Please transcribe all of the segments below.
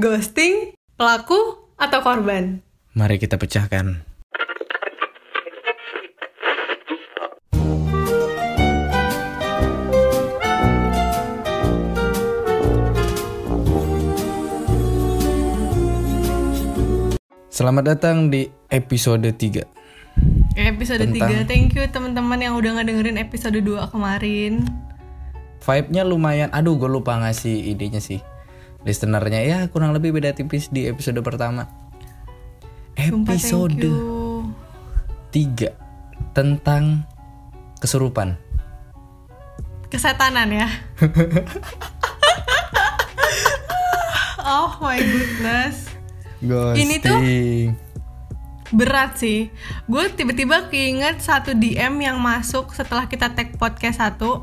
Ghosting, pelaku, atau korban? Mari kita pecahkan. Selamat datang di episode 3 Episode Tentang- 3, thank you teman-teman yang udah ngedengerin episode 2 kemarin. Vibe-nya lumayan, aduh gue lupa ngasih idenya sih Listenernya ya kurang lebih beda tipis di episode pertama. Episode 3 Tentang kesurupan. Kesetanan ya? Oh my goodness. Ini tuh- Ghosting. Berat sih. Gue tiba-tiba keinget satu DM yang masuk setelah kita tag podcast satu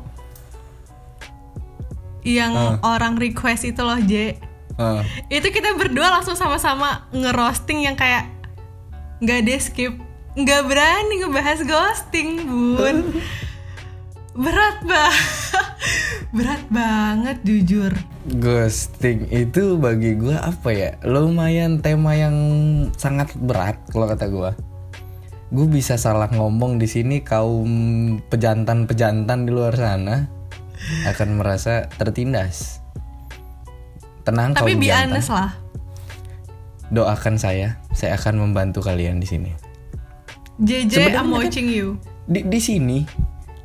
Yang orang request itu loh J. Ah. itu kita berdua langsung sama-sama ngerosting yang kayak nggak deh skip. Nggak berani ngebahas ghosting bun. Berat banget berat banget jujur. Ghosting itu bagi gue apa ya? Lumayan tema yang sangat berat kalau kata gue gue bisa salah ngomong di sini kaum pejantan-pejantan di luar sana akan merasa tertindas. Tenang tapi kaum jantan. honest lah. Doakan saya saya akan membantu kalian di sini. JJ I'm watching you. di di sini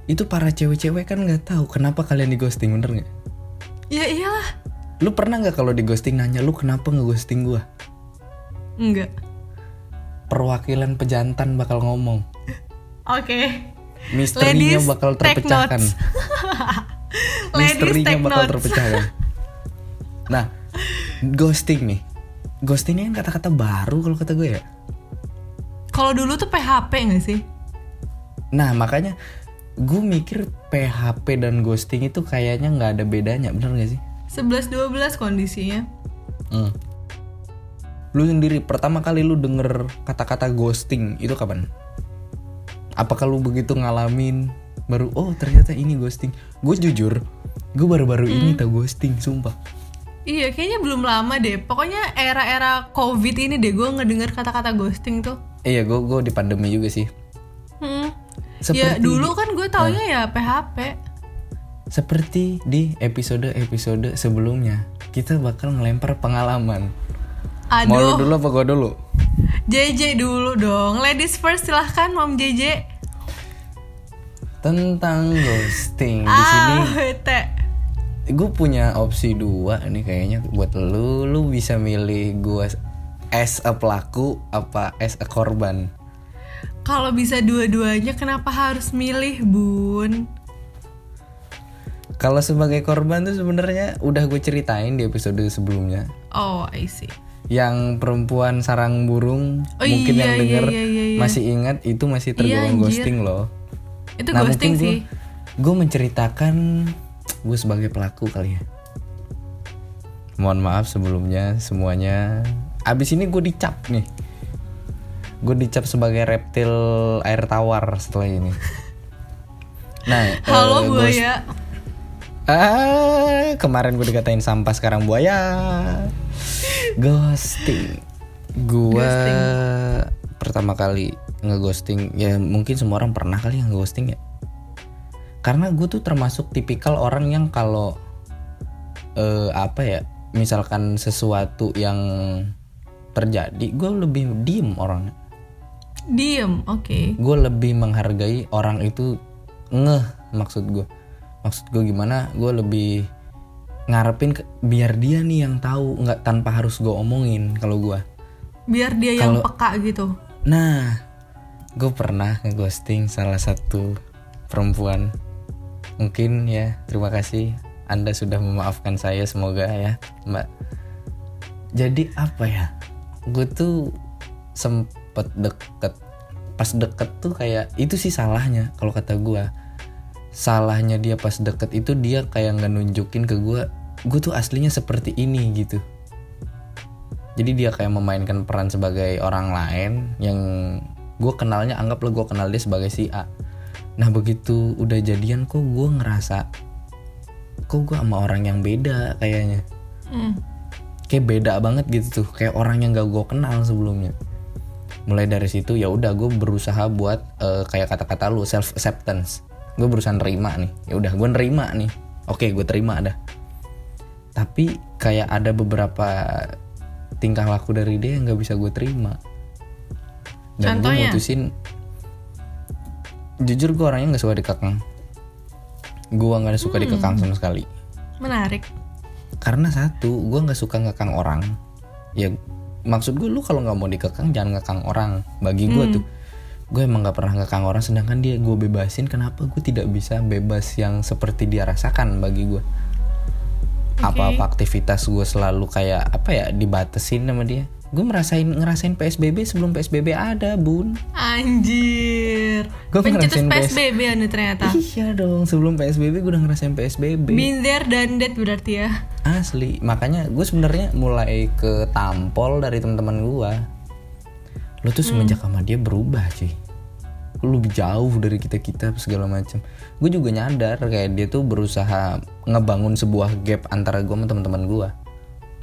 itu para cewek-cewek kan nggak tahu kenapa kalian di ghosting bener nggak? Ya iyalah. Lu pernah nggak kalau di ghosting nanya lu kenapa ngeghosting gue enggak perwakilan pejantan bakal ngomong. Oke. Misterinya Ladies, bakal terpecahkan misterinya bakal notes. terpecahkan nah ghosting nih. Ghosting ini kan kata-kata baru kalau kata gue ya? Kalau dulu tuh PHP nggak sih? Nah makanya gue mikir PHP dan ghosting itu kayaknya nggak ada bedanya bener gak sih? 11-12 kondisinya. Hmm. Lu sendiri pertama kali lu denger kata-kata ghosting itu kapan? Apakah lu begitu ngalamin baru oh ternyata ini ghosting? Gue jujur, gue baru-baru ini tau ghosting, sumpah. Iya, kayaknya belum lama deh. Pokoknya era-era COVID ini deh gue ngedenger kata-kata ghosting tuh. Iya, gue gue di pandemi juga sih. Hmm. Seperti Ya dulu kan gue taunya ya PHP. Seperti di episode-episode sebelumnya, kita bakal ngelempar pengalaman. Mau lu Aduh, dulu apa gue dulu? JJ dulu dong. Ladies first silahkan Mom JJ. Tentang ghosting di sini Ah, bete. gue punya opsi dua nih kayaknya buat lu lu bisa milih gue as a pelaku apa as a korban Kalau bisa dua-duanya kenapa harus milih, Bun? kalau sebagai korban tuh sebenarnya udah gue ceritain di episode sebelumnya Oh, I see. yang perempuan sarang burung Oh mungkin iya, yang denger iya, iya, iya. masih ingat itu masih tergolong anjir. ghosting loh Itu nah ghosting sih. gue menceritakan gue sebagai pelaku kali ya. Mohon maaf sebelumnya semuanya. Abis ini gue dicap nih. Gue dicap sebagai reptil air tawar setelah ini. Nah Halo eh, ghost- buaya. ah kemarin gue dikatain sampah sekarang buaya. Ghosting. Gue pertama kali ngeghosting ya mungkin semua orang pernah kali yang ngeghosting ya. Karena gue tuh termasuk tipikal orang yang kalau eh, apa ya misalkan sesuatu yang terjadi gue lebih diem orangnya. Diem, oke. gue lebih menghargai orang itu ngeh maksud gue maksud gue gimana? Gue lebih ngarepin ke- biar dia nih yang tahu nggak tanpa harus gue omongin kalau gue Biar dia yang peka gitu. nah gue pernah ngeghosting salah satu perempuan. Mungkin ya terima kasih anda sudah memaafkan saya semoga ya mbak. Jadi apa ya? Gue tuh sempet deket. Pas deket tuh kayak itu sih salahnya kalau kata gue salahnya dia pas deket itu dia kayak nggak nunjukin ke gue gue tuh aslinya seperti ini gitu. Jadi dia kayak memainkan peran sebagai orang lain yang gue kenalnya anggaplah gue kenal dia sebagai si A. Nah begitu udah jadian kok gue ngerasa kok gue sama orang yang beda kayaknya? Hmm. kayak beda banget gitu tuh kayak orang yang gak gue kenal sebelumnya. Mulai dari situ ya udah gue berusaha buat eh, kayak kata-kata lu self acceptance gue berusaha nerima nih ya udah gue nerima nih. Oke gue terima dah. Tapi kayak ada beberapa tingkah laku dari dia yang gak bisa gue terima dan gue mutusin jujur gue orangnya nggak suka dikekang. Gue nggak suka dikekang sama sekali. Menarik. karena satu gue nggak suka ngekang orang. Ya maksud gue lu kalau nggak mau dikekang jangan ngekang orang. Bagi gue tuh gue emang nggak pernah ngekang orang sedangkan dia gue bebasin kenapa gue tidak bisa bebas yang seperti dia rasakan bagi gue apa-apa aktivitas gue selalu kayak apa ya dibatasin sama dia gue merasain ngerasain psbb sebelum psbb ada bun Anjir. Pencetus ngerasain PS. PSBB anu ternyata. iya dong sebelum psbb gue udah ngerasain psbb Been there done that berarti ya. Asli, makanya gue sebenarnya mulai ke tampol dari teman-teman gue. Lo tuh semenjak sama dia berubah cuy. Lu lebih jauh dari kita kita segala macam. Gue juga nyadar kayak dia tuh berusaha ngebangun sebuah gap antara gue sama teman-teman gue.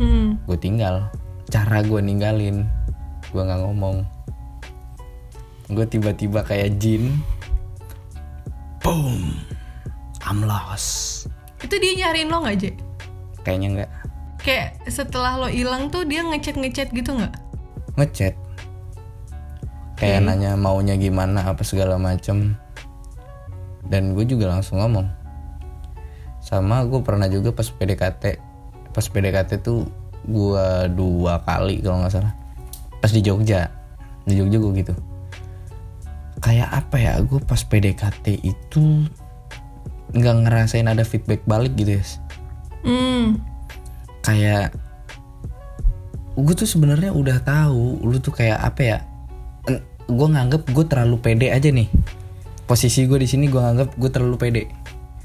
Hmm. Gue tinggal. Cara gue ninggalin, gue nggak ngomong. Gue tiba-tiba kayak jin. Boom, I'm lost. Itu dia nyariin lo nggak, Je? Kayaknya nggak Kayak setelah lo hilang tuh dia ngechat-ngechat gitu nggak? ngechat kayak nanya maunya gimana apa segala macem dan gue juga langsung ngomong sama gue pernah juga pas PDKT pas PDKT tuh gue dua kali kalau nggak salah. Pas di Jogja. Di Jogja gue gitu. Kayak apa ya gue pas PDKT itu nggak ngerasain ada feedback balik gitu ya Hmm. kayak gue tuh sebenarnya udah tahu lu tuh kayak apa ya gue nganggep gue terlalu pede aja nih. Posisi gue di sini gue nganggep gue terlalu pede.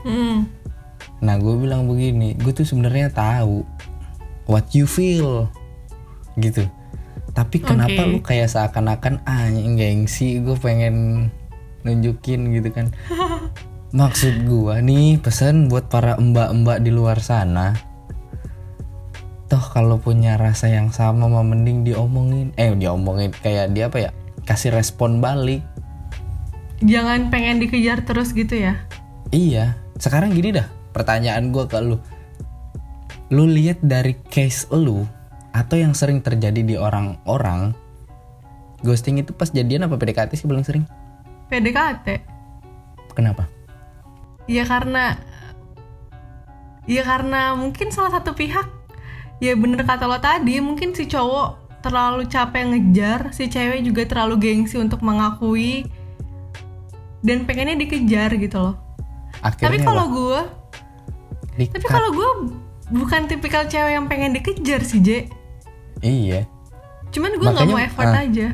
Hmm. nah gue bilang begini gue tuh sebenarnya tahu what you feel gitu tapi kenapa Oke. lu kayak seakan-akan ah gengsi gue pengen nunjukin gitu kan maksud gue nih pesan buat para mbak-mbak di luar sana toh kalau punya rasa yang sama mah mending diomongin eh diomongin kayak dia apa ya kasih respon balik Jangan pengen dikejar terus gitu ya. Iya, sekarang gini dah. Pertanyaan gue ke lu. Lu lihat dari case lu atau yang sering terjadi di orang-orang ghosting itu pas jadian apa PDKT sih paling sering? PDKT. Kenapa? Ya karena Ya karena mungkin salah satu pihak ya bener kata lo tadi mungkin si cowok terlalu capek ngejar si cewek juga terlalu gengsi untuk mengakui dan pengennya dikejar gitu loh tapi Akhirnya kalau apa? gue tapi kalau gue bukan tipikal cewek yang pengen dikejar sih J Iya. cuman gue nggak mau effort ah. aja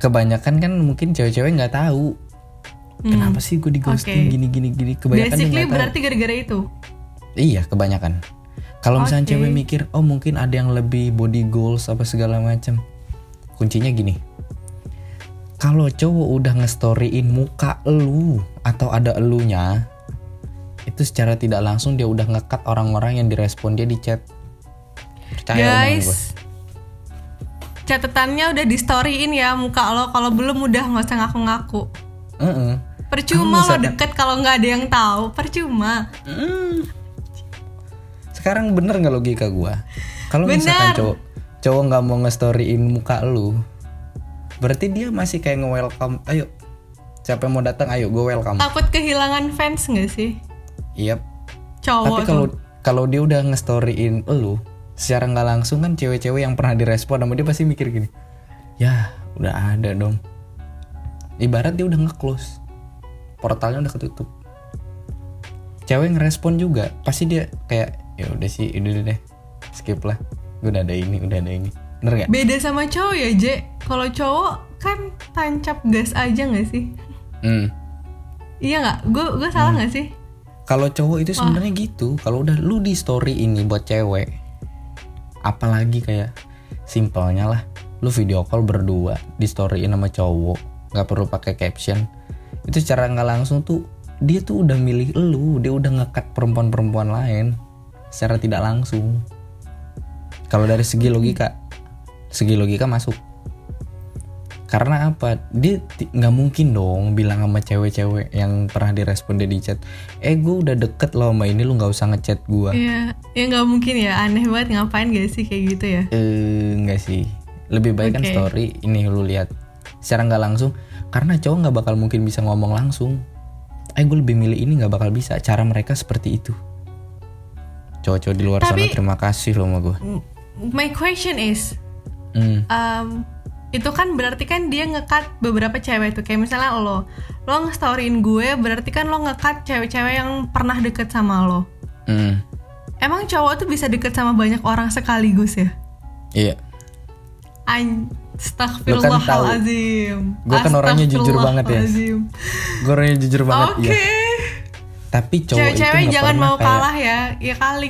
Kebanyakan kan mungkin cewek-cewek nggak tahu. Kenapa sih gue di ghosting Oke. gini gini gini kebanyakan basically nggak tahu. berarti gara-gara itu Iya, kebanyakan. Kalau misalnya cewek mikir, oh mungkin ada yang lebih body goals apa segala macam. Kuncinya gini. Kalau cowok udah ngestoryin muka lu atau ada elunya, itu secara tidak langsung dia udah ngekat orang-orang yang direspon dia di chat. Percaya gue. guys catatannya udah di storyin ya muka lo kalau belum udah nggak usah ngaku-ngaku Heeh. percuma Kalau lo deket kalau nggak ada yang tahu percuma Sekarang bener nggak logika gua? Kalau misalkan cowok cowok nggak mau ngestoryin muka lu, berarti dia masih kayak nge-welcome. Ayo, siapa yang mau datang? Ayo, gue welcome. takut kehilangan fans nggak sih Iya. cowok Tapi kalau kalau dia udah ngestoryin lu, secara nggak langsung kan cewek-cewek yang pernah direspon sama dia pasti mikir gini, ya udah ada dong. Ibarat dia udah nge-close, portalnya udah ketutup. Cewek ngerespon juga, pasti dia kayak ya udah sih, udah deh, skip lah. Gue udah ada ini, udah ada ini. Bener gak? beda sama cowok ya J kalau cowok kan tancap gas aja nggak sih Hmm. iya nggak gue gue salah nggak sih Kalau cowok itu sebenarnya gitu. Kalau udah lu di story ini buat cewek, apalagi kayak simpelnya lah, lu video call berdua di storyin sama cowok, nggak perlu pakai caption. Itu secara nggak langsung tuh dia tuh udah milih lu, dia udah ngekat perempuan-perempuan lain secara tidak langsung. kalau dari segi logika segi logika masuk karena apa? Dia nggak mungkin dong bilang sama cewek-cewek yang pernah direspon dia di chat eh gue udah deket loh sama ini lu nggak usah ngechat gue Iya, ya nggak mungkin ya. Aneh banget ngapain gak sih kayak gitu ya? eh nggak sih. Lebih baik kan Oke. story ini lu lihat secara nggak langsung. Karena cowok nggak bakal mungkin bisa ngomong langsung. Eh gue lebih milih ini nggak bakal bisa. Cara mereka seperti itu. Cowok-cowok di luar sana Tapi- terima kasih lo sama gue My question is, hmm. um, itu kan berarti kan dia ngekat beberapa cewek tuh kayak misalnya lo, lo nge-storyin gue berarti kan lo ngekat cewek-cewek yang pernah deket sama lo. hmm. Emang cowok tuh bisa deket sama banyak orang sekaligus ya? iya An kan tahu. Astagfirullahalazim. Gua kan orangnya jujur banget ya. Gue orangnya jujur banget Oke. ya tapi cowok itu Cewek-cewek jangan mau kayak, kalah ya. Ya kali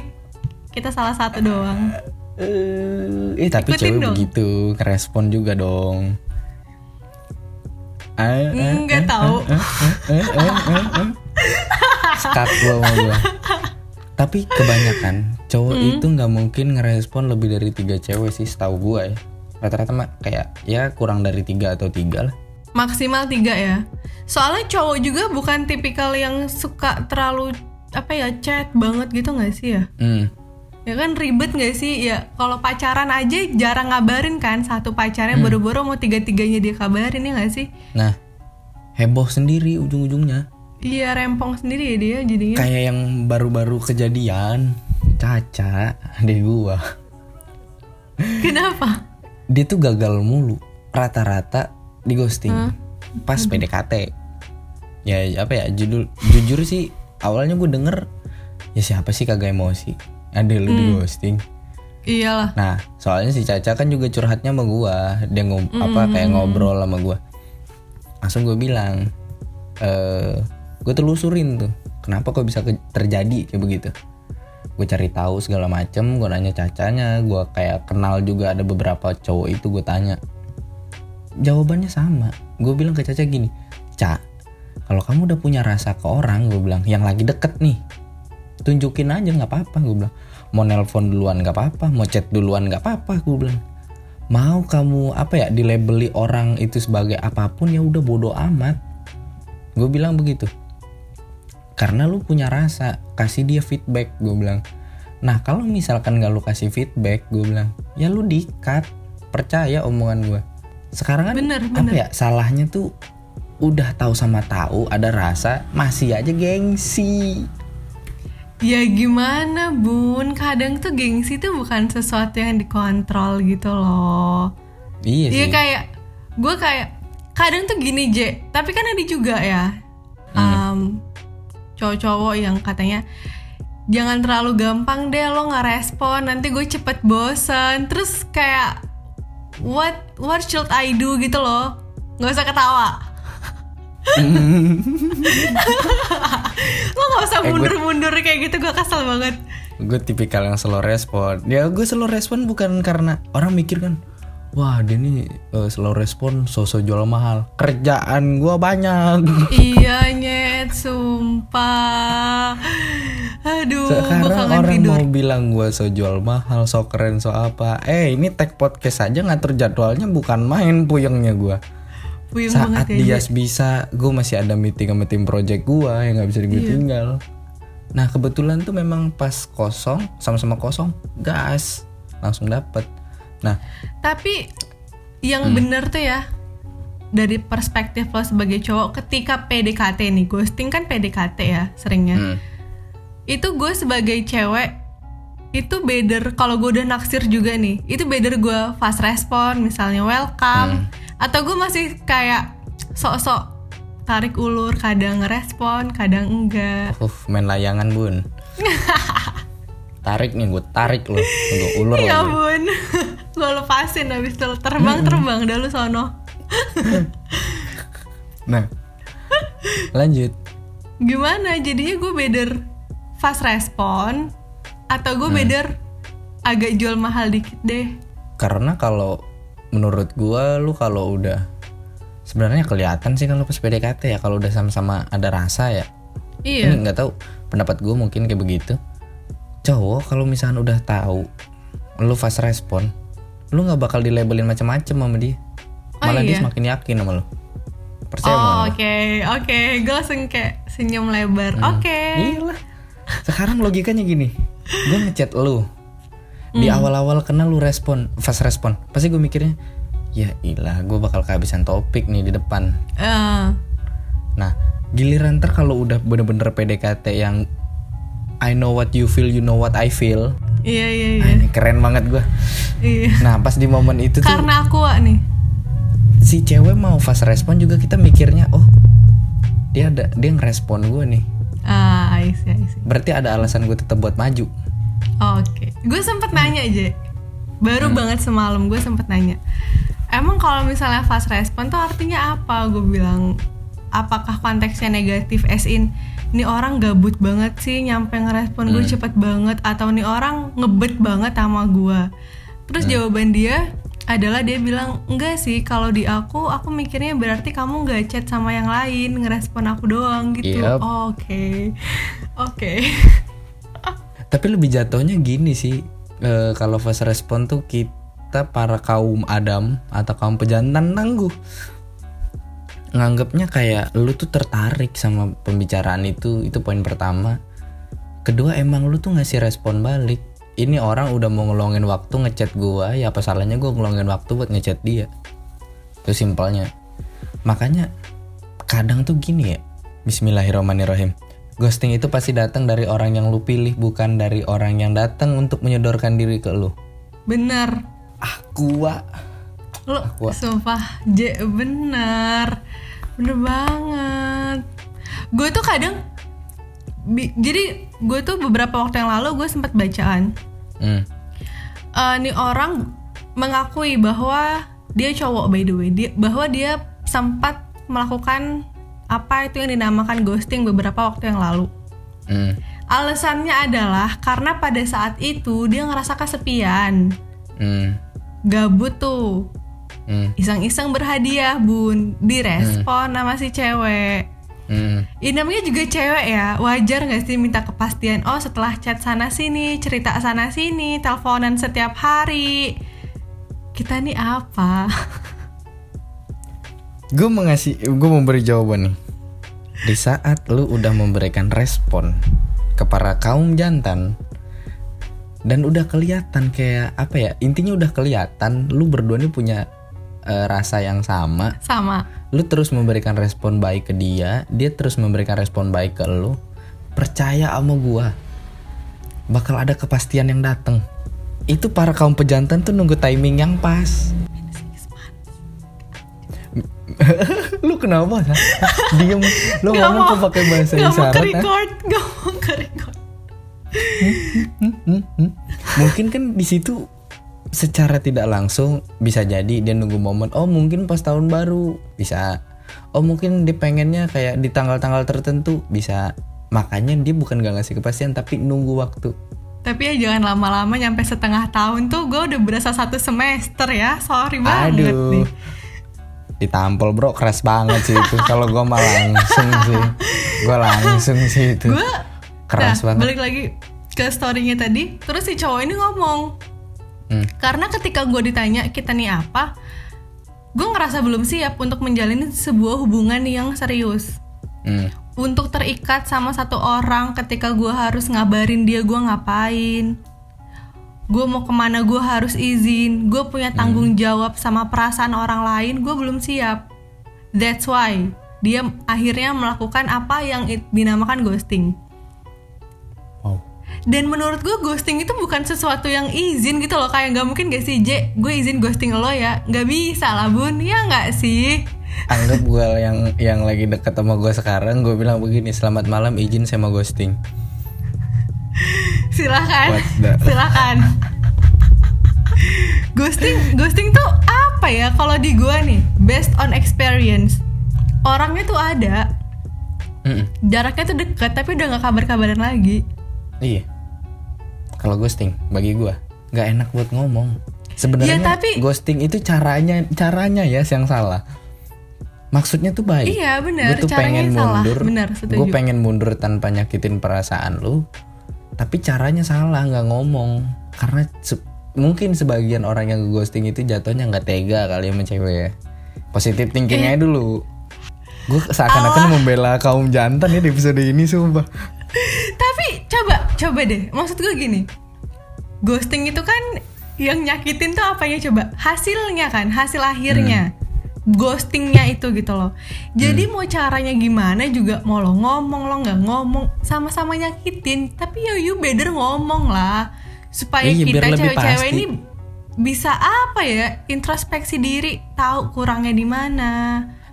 kita salah satu doang. Eh eh, tapi Ikutin cewek dong. begitu ngerespon juga dong Ah, ah, Enggak tahu. skak gua sama gua tapi kebanyakan cowok Hmm. itu nggak mungkin ngerespon lebih dari tiga cewek sih setahu gua ya rata-rata mah kayak ya kurang dari tiga atau tiga lah Maksimal tiga ya. Soalnya cowok juga bukan tipikal yang suka terlalu apa ya chat banget gitu nggak sih ya? hmm. Ya kan ribet nggak sih? Ya kalau pacaran aja jarang ngabarin kan satu pacarnya Hmm. boro-boro mau tiga-tiganya dia kabarin ya nggak sih? nah heboh sendiri ujung-ujungnya Iya rempong sendiri ya dia jadinya. kayak yang baru-baru kejadian Caca adek gua Kenapa? dia tuh gagal mulu rata-rata di ghosting pas PDKT ya apa ya judul jujur sih awalnya gue denger ya siapa sih kagak emosi ada lu di ghosting. Iyalah. nah soalnya si Caca kan juga curhatnya sama gua. Dia ngob apa kayak ngobrol sama gua. Langsung gue bilang eh gue telusurin tuh. Kenapa kok bisa terjadi? Kayak begitu. Gue cari tahu segala macem gue nanya cacanya gue kayak kenal juga ada beberapa cowok itu gue tanya. Jawabannya sama. Gue bilang ke caca gini ca kalau kamu udah punya rasa ke orang gue bilang yang lagi deket nih tunjukin aja nggak apa-apa gue bilang. Mau nelpon duluan nggak apa-apa mau chat duluan nggak apa-apa gue bilang. Mau kamu apa ya dilabeli orang itu sebagai apa pun ya udah bodoh amat. Gue bilang begitu. Karena lu punya rasa kasih dia feedback gue bilang. Nah kalau misalkan gak lu kasih feedback gue bilang ya lu dikat. Percaya omongan gue sekarang kan Bener, apa bener. ya salahnya tuh udah tahu sama tahu ada rasa masih aja gengsi Ya gimana bun, kadang tuh gengsi tuh bukan sesuatu yang dikontrol gitu loh. iya Iya sih. kayak gue kayak kadang tuh gini J, tapi kan ada juga ya. Hmm. em, cowok-cowok yang katanya jangan terlalu gampang deh lo nggak respon nanti gue cepet bosen. Terus kayak what what should I do? gitu loh. Nggak usah ketawa lo nggak usah Eh, mundur-mundur kayak gitu gue kesel banget. Gue tipikal yang slow respon. Ya gue slow respon bukan karena orang mikir kan wah dia nih eh, slow respon sosok jual mahal. Kerjaan gue banyak. Iya nyet sumpah. Aduh sekarang orang tidur. mau bilang gue so jual mahal so keren so apa. Eh ini tag podcast aja ngatur jadwalnya bukan main puyengnya gue Puyeng saat banget ya dia bisa gue masih ada meeting sama tim project gue yang nggak bisa gue tinggal. Nah kebetulan tuh memang pas kosong sama-sama kosong gas langsung dapet. Nah Tapi yang Hmm. bener tuh ya dari perspektif lo sebagai cowok ketika PDKT nih ghosting kan PDKT ya seringnya. hmm, Itu gue sebagai cewek itu better kalau gue udah naksir juga nih itu better gue fast respon misalnya welcome atau gue masih kayak sok-sok tarik ulur kadang ngerespon kadang enggak. Uh, main layangan bun. Tarik nih gue tarik lo untuk ulur ya bun. Gue lepasin habis itu. Terbang terbang dah lu sono. Nah lanjut. Gimana? Jadinya gue better fast respon atau gue better agak jual mahal dikit deh. Karena kalau menurut gua lu kalau udah sebenarnya kelihatan sih kalau pas PDKT ya kalau udah sama-sama ada rasa ya iya ini nggak tahu pendapat gue mungkin kayak begitu cowok kalau misalnya udah tahu lu fast respon lu nggak bakal dilabelin macam-macam sama dia Oh, malah dia iya? semakin yakin sama lu percaya Oh, oke, oke. Gue langsung kayak senyum lebar. Hmm. Oke. Iyalah. Sekarang logikanya gini. Gue ngechat lu. Di Hmm. awal-awal kenal lu respon, fast respon. Pasti gue mikirnya, ya ilah gue bakal kehabisan topik nih di depan. Eh, Nah, giliran ntar kalau udah bener-bener PDKT yang I know what you feel, you know what I feel. iya, iya, Ah, iya. ini keren banget gue. Iya. Nah, pas di momen itu tuh Karena aku Wak, nih. si cewek mau fast respon juga kita mikirnya, oh dia ada dia ngerespon gue nih. Ah, I see, I see. Berarti ada alasan gue tetap buat maju. Oke, gue sempet nanya aja. Baru banget semalam gue sempet nanya. Emang kalau misalnya fast respon tuh artinya apa? Gue bilang, apakah konteksnya negatif? As in, nih orang gabut banget sih nyampe ngerespon gue cepet banget, atau nih orang ngebet banget sama gue. Terus jawaban dia adalah dia bilang enggak sih kalau di aku aku mikirnya berarti kamu nggak chat sama yang lain ngerespon aku doang gitu. Yep. Oke, oke. Tapi lebih jatuhnya gini sih, eh, kalau fast respon tuh kita para kaum Adam atau kaum pejantan tangguh nganggapnya kayak lu tuh tertarik sama pembicaraan itu, itu poin pertama. Kedua emang lu tuh ngasih respon balik. Ini orang udah mau ngeluangin waktu ngechat gua, ya apa salahnya gua ngeluangin waktu buat ngechat dia. Itu simpelnya. Makanya kadang tuh gini ya. Bismillahirrahmanirrahim. Ghosting itu pasti datang dari orang yang lu pilih, bukan dari orang yang datang untuk menyodorkan diri ke lu. Bener. Ah, gua. Lo sumpah J bener Bener banget Gue tuh kadang bi- Jadi gue tuh beberapa waktu yang lalu gue sempat bacaan Hmm. Eh, Nih orang mengakui bahwa dia cowok by the way dia, Bahwa dia sempat melakukan apa itu yang dinamakan ghosting beberapa waktu yang lalu. Hmm. Alasannya adalah karena pada saat itu dia ngerasa kesepian. Hmm. Gabut tuh. Hmm. iseng-iseng berhadiah bun. Direspon sama si cewek. Hmm. ini namanya juga cewek ya. Wajar nggak sih minta kepastian oh setelah chat sana sini cerita sana sini teleponan setiap hari. Kita nih apa Gue mengasih, gue memberi jawaban nih. Di saat lu udah memberikan respon ke para kaum jantan dan udah kelihatan kayak apa ya intinya udah kelihatan lu berdua ini punya eh, rasa yang sama. Sama. Lu terus memberikan respon baik ke dia dia terus memberikan respon baik ke lu percaya sama gua. Bakal ada kepastian yang datang itu para kaum pejantan tuh nunggu timing yang pas lu kenapa Hah? diem. Lu Nggak ngomong mau- kok pakai bahasa mau isyarat ke ah? record. Nggak mau ke record. Hmm, hmm. mungkin kan di situ secara tidak langsung bisa jadi dia nunggu momen oh mungkin pas tahun baru. Bisa. Oh mungkin dia pengennya kayak di tanggal-tanggal tertentu. Bisa. Makanya dia bukan gak ngasih kepastian tapi nunggu waktu. Tapi ya jangan lama-lama nyampe setengah tahun tuh gue udah berasa satu semester ya. Sorry banget aduh. nih ditampol bro keras banget sih itu. Kalau gua mah langsung sih. Gua langsung sih itu. Gue keras nah, banget. balik lagi ke storynya tadi. Terus si cowok ini ngomong Hmm. karena ketika gue ditanya kita nih apa? gue ngerasa belum siap untuk menjalani sebuah hubungan yang serius. Hmm. untuk terikat sama satu orang ketika gue harus ngabarin dia gue ngapain gue mau ke mana gue harus izin. Gue punya tanggung jawab sama perasaan orang lain gue belum siap. That's why dia akhirnya melakukan apa yang dinamakan ghosting. Wow. Dan menurut gue ghosting itu bukan sesuatu yang izin gitu loh. Kayak nggak mungkin gak sih J gue izin ghosting lo ya. Nggak bisa lah bun. Ya nggak sih? Anggap gue yang yang lagi deket sama gue sekarang gue bilang begini selamat malam izin saya mau ghosting silakan the- silakan ghosting ghosting tuh apa ya kalau di gue nih based on experience orangnya tuh ada Mm-mm. jaraknya tuh dekat tapi udah nggak kabar-kabaran lagi Iya. Kalau ghosting bagi gua nggak enak buat ngomong. Sebenarnya Ya, tapi- ghosting itu caranya caranya ya yang salah. Maksudnya tuh baik. Iya, benar. Gue tuh Caranya pengen salah. mundur. Gue pengen mundur tanpa nyakitin perasaan lu. Tapi caranya salah nggak ngomong. Karena se- mungkin sebagian orang yang ghosting itu jatuhnya nggak tega kali sama cewek ya positif thinkingnya dulu gue seakan-akan membela kaum jantan ya di episode ini sumpah Tapi coba coba deh. Maksud gue gini. Ghosting itu kan yang nyakitin tuh apanya coba? Hasilnya kan, hasil akhirnya. Ghostingnya itu gitu loh. Jadi mau caranya gimana juga mau lo ngomong lo nggak ngomong sama-sama nyakitin. Tapi ya you better ngomong lah supaya biar kita cewek-cewek ini bisa apa ya introspeksi diri tahu kurangnya di mana.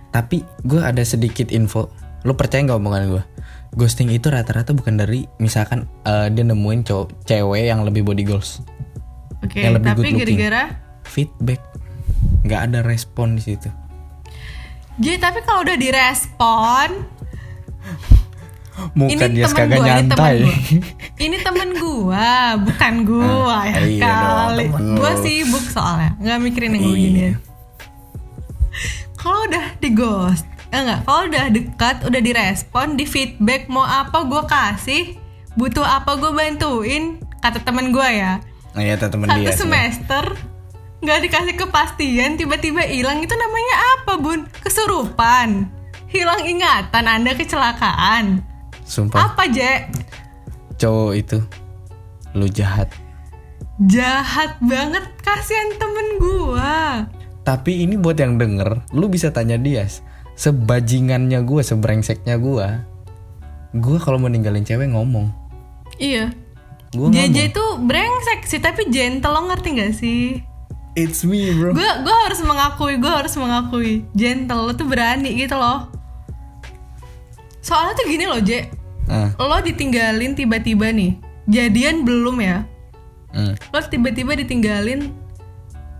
tapi gue ada sedikit info lo percaya nggak omongan gue ghosting itu rata-rata bukan dari misalkan eh, dia nemuin cowok cewek yang lebih body goals Oke, Yang lebih tapi good looking. gara-gara feedback nggak ada respon di situ Jadi tapi kalau udah direspon muka ini dia temen kagak gua, ini temen nyantai. Ini temen gua, bukan gua ya iya kali. lu. sibuk soalnya, nggak mikirin yang gue Iya. gini. Kalau udah di ghost, eh, enggak, kalau udah dekat, udah direspon, di feedback mau apa gua kasih, butuh apa gua bantuin, kata temen gua ya. nah ya temen Satu dia sih. semester nggak dikasih kepastian, tiba-tiba hilang. Itu namanya apa bun? Kesurupan, hilang ingatan, anda kecelakaan. sumpah. Apa Je? cowok itu lu jahat. Jahat banget. Kasihan temen gua. Tapi ini buat yang denger lu bisa tanya dia sebajingannya gue sebrengseknya gue gue kalau mau ninggalin cewek ngomong. Iya. Ngomong. JJ itu brengsek sih tapi gentle lo ngerti gak sih? It's me bro. Gue gua harus mengakui, gue harus mengakui. Gentle, lo tuh berani gitu loh. Soalnya tuh gini loh J. Ah, Lo ditinggalin tiba-tiba nih. Jadian belum ya? Hmm. Lo tiba-tiba ditinggalin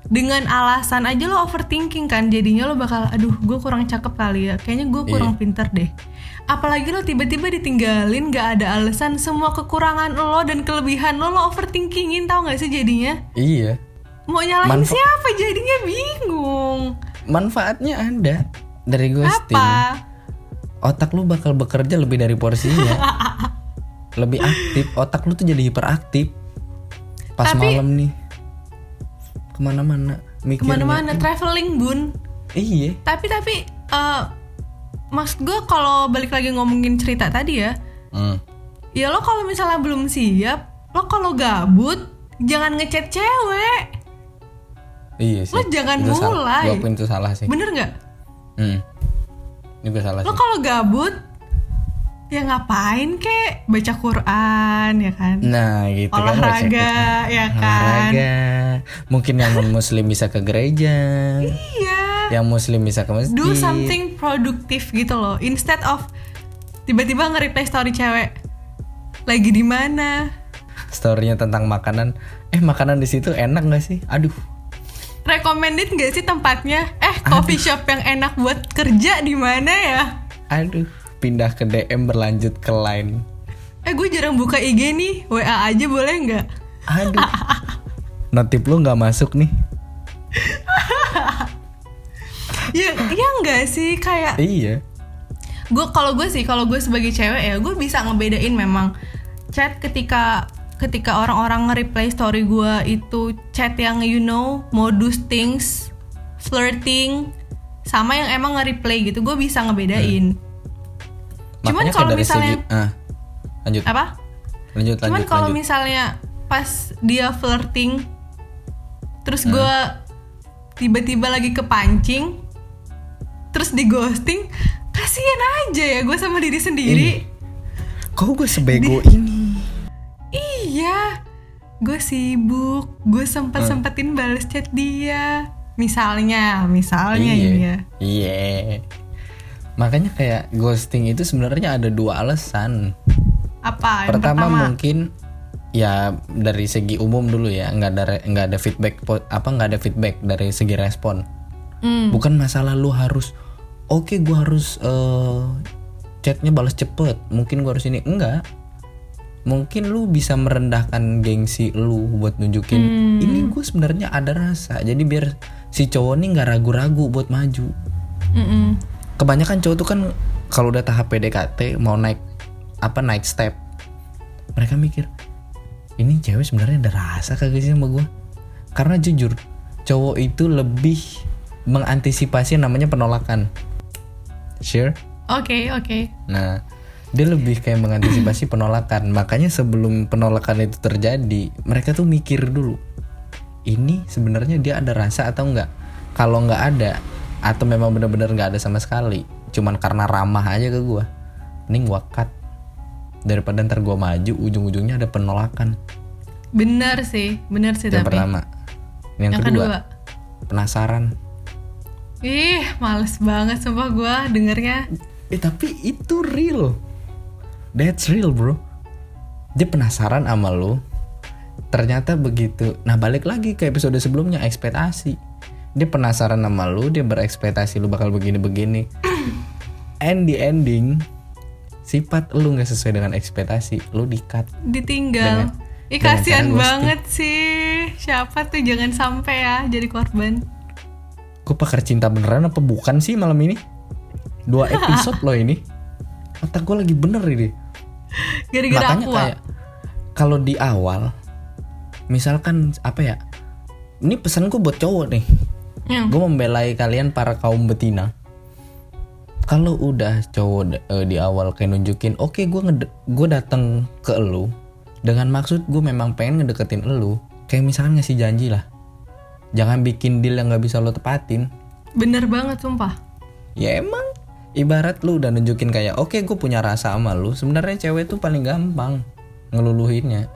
dengan alasan aja lo overthinking kan. Jadinya lo bakal aduh gue kurang cakep kali ya. Kayaknya gue kurang pintar deh. Apalagi lo tiba-tiba ditinggalin gak ada alasan semua kekurangan lo dan kelebihan lo lo overthinkingin tau gak sih jadinya? Iya mau nyalahin Manfa- siapa? Jadinya bingung. Manfaatnya ada dari ghosting apa? otak lu bakal bekerja lebih dari porsinya. Lebih aktif. Otak lu tuh jadi hiperaktif. Pas Tapi- malam nih. Ke mana-mana. Mikirnya ke mana-mana traveling bun. Iya. Tapi tapi eh maksud gue kalau balik lagi ngomongin cerita tadi ya Hmm. ya lo kalau misalnya belum siap lo kalau gabut jangan ngechat cewek iya sih. Lo jangan Itu mulai. Gua akuin itu salah sih. Bener nggak? Hmm. ini gue salah lo kalau gabut ya ngapain kek? Baca Quran ya kan? Nah gitu kan olahraga ya kan? Olahraga. Mungkin yang muslim bisa ke gereja. Iya. Yang muslim bisa ke masjid. Do something produktif gitu loh. Instead of tiba-tiba nge-reply story cewek. Lagi di mana? Storynya tentang makanan. Eh makanan di situ enak gak sih? Aduh recommended nggak sih tempatnya? Eh coffee shop yang enak buat kerja di mana ya? Aduh pindah ke DM berlanjut ke line. Eh gue jarang buka IG nih. WA aja boleh nggak? Aduh. Notif lu nggak masuk nih. Ya ya nggak sih? Kayak iya. Gue kalau gue sih kalau gue sebagai cewek ya gue bisa ngebedain memang chat ketika ketika orang-orang nge-reply story gue itu chat yang you know modus things flirting sama yang emang nge-reply gitu gue bisa ngebedain. Cuman Makanya kalau misalnya- segi ah lanjut. Apa? Lanjut cuman lanjut kalau misalnya pas dia flirting terus Hmm. gue tiba-tiba lagi kepancing terus di ghosting kasian aja ya gue sama diri sendiri. Kok gue sebego ini Iya, gue sibuk, gue sempet sempetin bales chat dia. Misalnya, misalnya ini ya. iya. Makanya kayak ghosting itu sebenarnya ada dua alasan. Apa? Yang pertama, pertama, mungkin ya dari segi umum dulu ya. Nggak ada nggak ada feedback apa nggak ada feedback dari segi respon. Hmm, bukan masalah lu harus oke gua harus eh, chatnya balas cepet. Mungkin gua harus ini. Enggak mungkin lu bisa merendahkan gengsi lu buat nunjukin Hmm. ini gue sebenarnya ada rasa jadi biar si cowok nih nggak ragu-ragu buat maju mm-mm. kebanyakan cowok tuh kan kalau udah tahap PDKT mau naik apa naik step mereka mikir ini cewek sebenarnya ada rasa kagak sih sama gue karena jujur cowok itu lebih mengantisipasi namanya penolakan sure Oke, oke. Nah, dia lebih kayak mengantisipasi penolakan. Makanya sebelum penolakan itu terjadi, mereka tuh mikir dulu. Ini sebenarnya dia ada rasa atau enggak? Kalau nggak ada, atau memang benar-benar nggak ada sama sekali, cuman karena ramah aja ke gua, mending gua cut. Daripada ntar gua maju, ujung-ujungnya ada penolakan. Bener sih, bener sih Yang tapi. pertama. Yang, Yang kedua, kedua. penasaran. Ih, males banget sumpah gua dengernya. Eh tapi itu real. That's real bro. Dia penasaran sama lu. Ternyata begitu. Nah balik lagi ke episode sebelumnya ekspektasi. Dia penasaran sama lu, dia berekspektasi lu bakal begini-begini. And the ending, sifat lu nggak sesuai dengan ekspektasi, lu di-cut. Ditinggal. Dengan- Ih, kasihan banget sih. Siapa tuh jangan sampai ya jadi korban. Gue pakar cinta beneran apa bukan sih malam ini? Dua episode loh ini. Otak gue lagi bener ini. Gara-gara makanya aku. kayak kalau di awal misalkan apa ya ini pesanku buat cowok nih Hmm. gue membelai kalian para kaum betina kalau udah cowok eh, di awal kayak nunjukin oke gue gue datang ke elu dengan maksud gue memang pengen ngedeketin elu kayak misalkan ngasih janji lah jangan bikin deal yang nggak bisa lo tepatin Bener banget sumpah. ya emang ibarat lu udah nunjukin kayak oke gue punya rasa sama lu sebenarnya cewek tuh paling gampang ngeluluhinnya.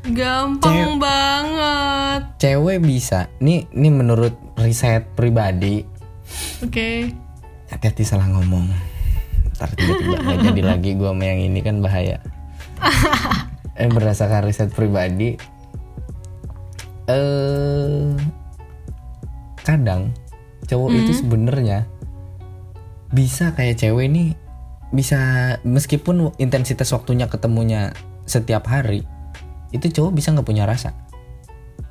Gampang banget. cewek bisa. Nih ini menurut riset pribadi. Oke. hati-hati salah ngomong. Ntar tiba-tiba nggak jadi lagi gue sama yang ini kan bahaya. Eh berdasarkan riset pribadi eh kadang cowok itu sebenarnya bisa kayak cewek nih bisa meskipun intensitas waktunya ketemunya setiap hari itu cowok bisa nggak punya rasa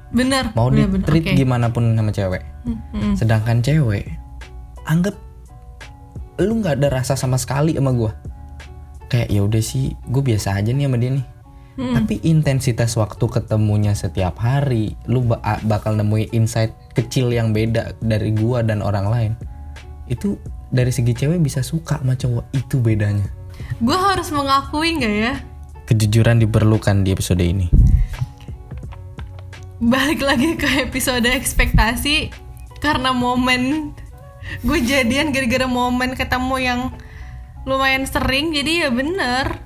Bener. mau di bener, bener. treat Oke. gimana pun sama cewek Hmm, hmm. sedangkan cewek anggap lu nggak ada rasa sama sekali sama gue kayak ya udah sih gue biasa aja nih sama dia nih Hmm. tapi intensitas waktu ketemunya setiap hari lu ba- bakal nemuin insight kecil yang beda dari gua dan orang lain itu dari segi cewek bisa suka sama cowok itu bedanya. Gue harus mengakui nggak ya? kejujuran diperlukan di episode ini. Balik lagi ke episode ekspektasi karena momen gue jadian gara-gara momen ketemu yang lumayan sering jadi ya bener.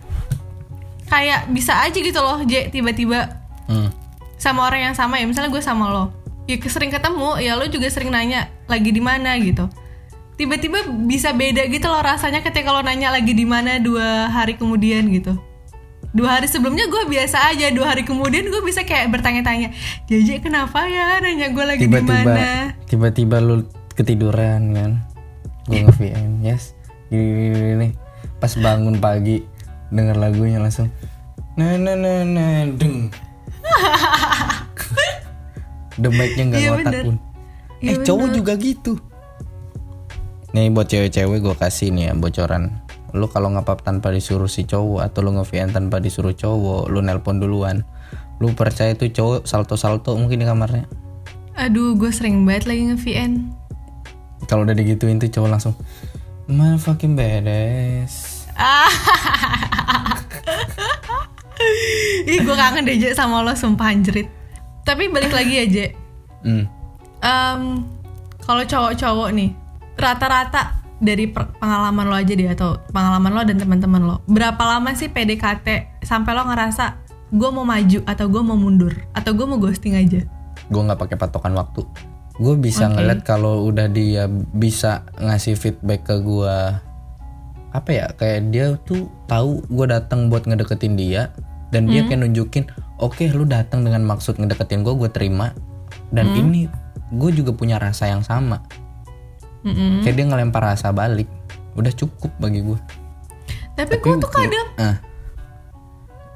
Kayak bisa aja gitu loh J tiba-tiba hmm. sama orang yang sama ya misalnya gue sama lo. Ya sering ketemu ya lo juga sering nanya lagi di mana? gitu tiba-tiba bisa beda gitu loh rasanya ketika lo nanya lagi di mana dua hari kemudian gitu. Dua hari sebelumnya gue biasa aja dua hari kemudian gue bisa kayak bertanya-tanya JJ kenapa ya nanya gue lagi di mana? tiba-tiba lu ketiduran kan? Gue nge VM yes. Gini, gini, gini, pas bangun pagi denger lagunya langsung nah nah nah nah deng. The mic-nya nggak Iya, ngotak bener. pun Iya, eh cowok juga gitu nih buat cewek-cewek gue kasih nih ya bocoran. Lu kalau ngapap tanpa disuruh si cowok atau lu nge tanpa disuruh cowok lu nelpon duluan. Lu percaya tuh cowok salto-salto mungkin di kamarnya. Aduh gue sering banget lagi nge VN kalau udah digituin tuh cowok langsung man fucking badass ih gue kangen deh sama lo sumpah anjrit. Tapi balik lagi ya J hmm. Em, kalau cowok-cowok nih rata-rata dari pengalaman lo aja deh atau pengalaman lo dan teman-teman lo. Berapa lama sih PDKT sampai lo ngerasa gue mau maju atau gue mau mundur atau gue mau ghosting aja gue nggak pakai patokan waktu. Gue bisa Oke. ngeliat kalau udah dia bisa ngasih feedback ke gue apa ya kayak dia tuh tahu gue datang buat ngedeketin dia dan dia kayak nunjukin oke lu datang dengan maksud ngedeketin gue gue terima. Dan ini gue juga punya rasa yang sama Mm-mm. kayak dia ngelempar rasa balik. Udah cukup bagi gue tapi gue tuh kadang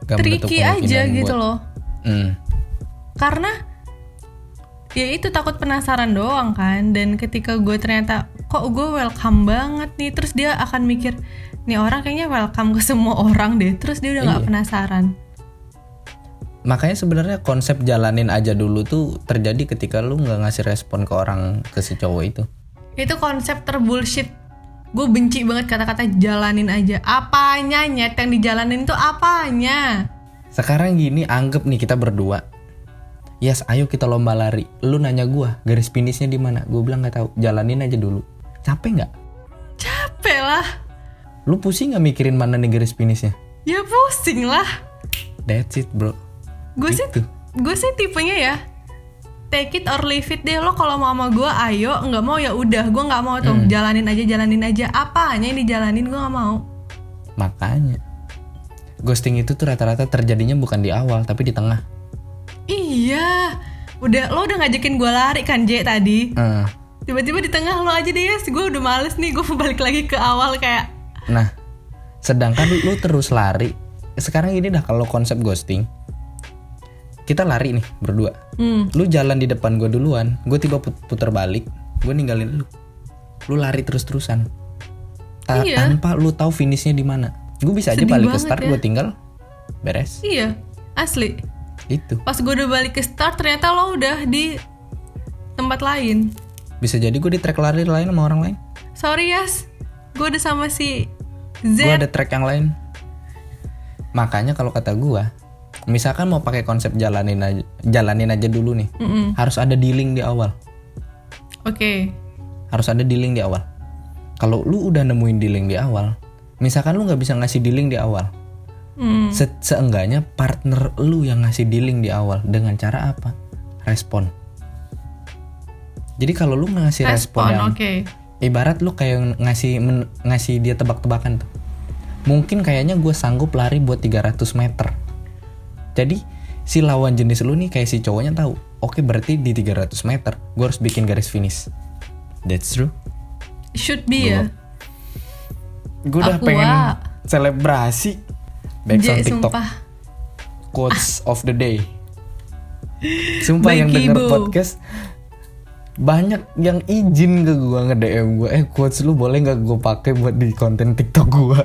menutup tricky aja gitu buat- loh. Hmm. karena ya itu takut penasaran doang kan. Dan ketika gue ternyata kok gue welcome banget nih. Terus dia akan mikir nih orang kayaknya welcome ke semua orang deh. Terus dia udah nggak Iya. penasaran. Makanya sebenarnya konsep jalanin aja dulu tuh terjadi ketika lu nggak ngasih respon ke orang ke si cowok itu itu konsep terbullshit gue benci banget kata-kata jalanin aja apanya nyet yang dijalanin tuh apanya sekarang gini anggap nih kita berdua Yes, ayo kita lomba lari. Lu nanya gua garis finishnya di mana? Gue bilang nggak tahu. Jalanin aja dulu. Capek nggak? capek lah Lu pusing nggak mikirin mana nih garis finishnya? ya pusing lah That's it, bro. gue sih Gitu. gue sih tipenya ya take it or leave it deh. Lo kalau mau sama gue ayo. Nggak mau ya udah. Gue nggak mau tuh. Hmm. jalanin aja jalanin aja. Apanya yang dijalanin gue nggak mau. Makanya. Ghosting itu tuh rata-rata terjadinya bukan di awal, tapi di tengah. iya. Udah lo udah ngajakin gue lari kan J tadi? Eh, tiba-tiba di tengah lo aja deh ya gue udah males nih gue balik lagi ke awal kayak. Nah, sedangkan lu terus lari. Sekarang ini dah kalau konsep ghosting. Kita lari nih berdua. hmm, Lu jalan di depan gue duluan, gue tiba put- puter balik, gue ninggalin lu. Lu lari terus-terusan. Ta- Iya. Tanpa lu tahu finishnya di mana. Gue bisa aja Sedih balik ke start, ya. gue tinggal beres. iya asli Itu. pas gue udah balik ke start ternyata lo udah di tempat lain Bisa jadi gue di track lari lain sama orang lain. sorry Yas gue udah sama si Z Gue ada track yang lain. Makanya kalau kata gue, misalkan mau pakai konsep jalanin aja, jalanin aja dulu nih. Mm-mm. Harus ada dealing di awal. oke harus ada dealing di awal. Kalau lu udah nemuin dealing di awal, misalkan lu nggak bisa ngasih dealing di awal, Hmm. se- seenggaknya partner lu yang ngasih dealing di awal dengan cara apa? Respon. Jadi kalau lu ngasih respon, respon yang oke ibarat lu kayak ngasih men- ngasih dia tebak-tebakan tuh. Mungkin kayaknya gue sanggup lari buat 300 meter. Jadi si lawan jenis lu nih kayak si cowoknya tahu. Oke berarti di 300 meter gue harus bikin garis finish. That's true. should be ya Gue udah pengen selebrasi back J on TikTok sumpah quotes of the day. Sumpah By yang denger podcast banyak yang izin ke gue nge DM gue eh quotes lu boleh nggak gue pakai buat di konten TikTok gue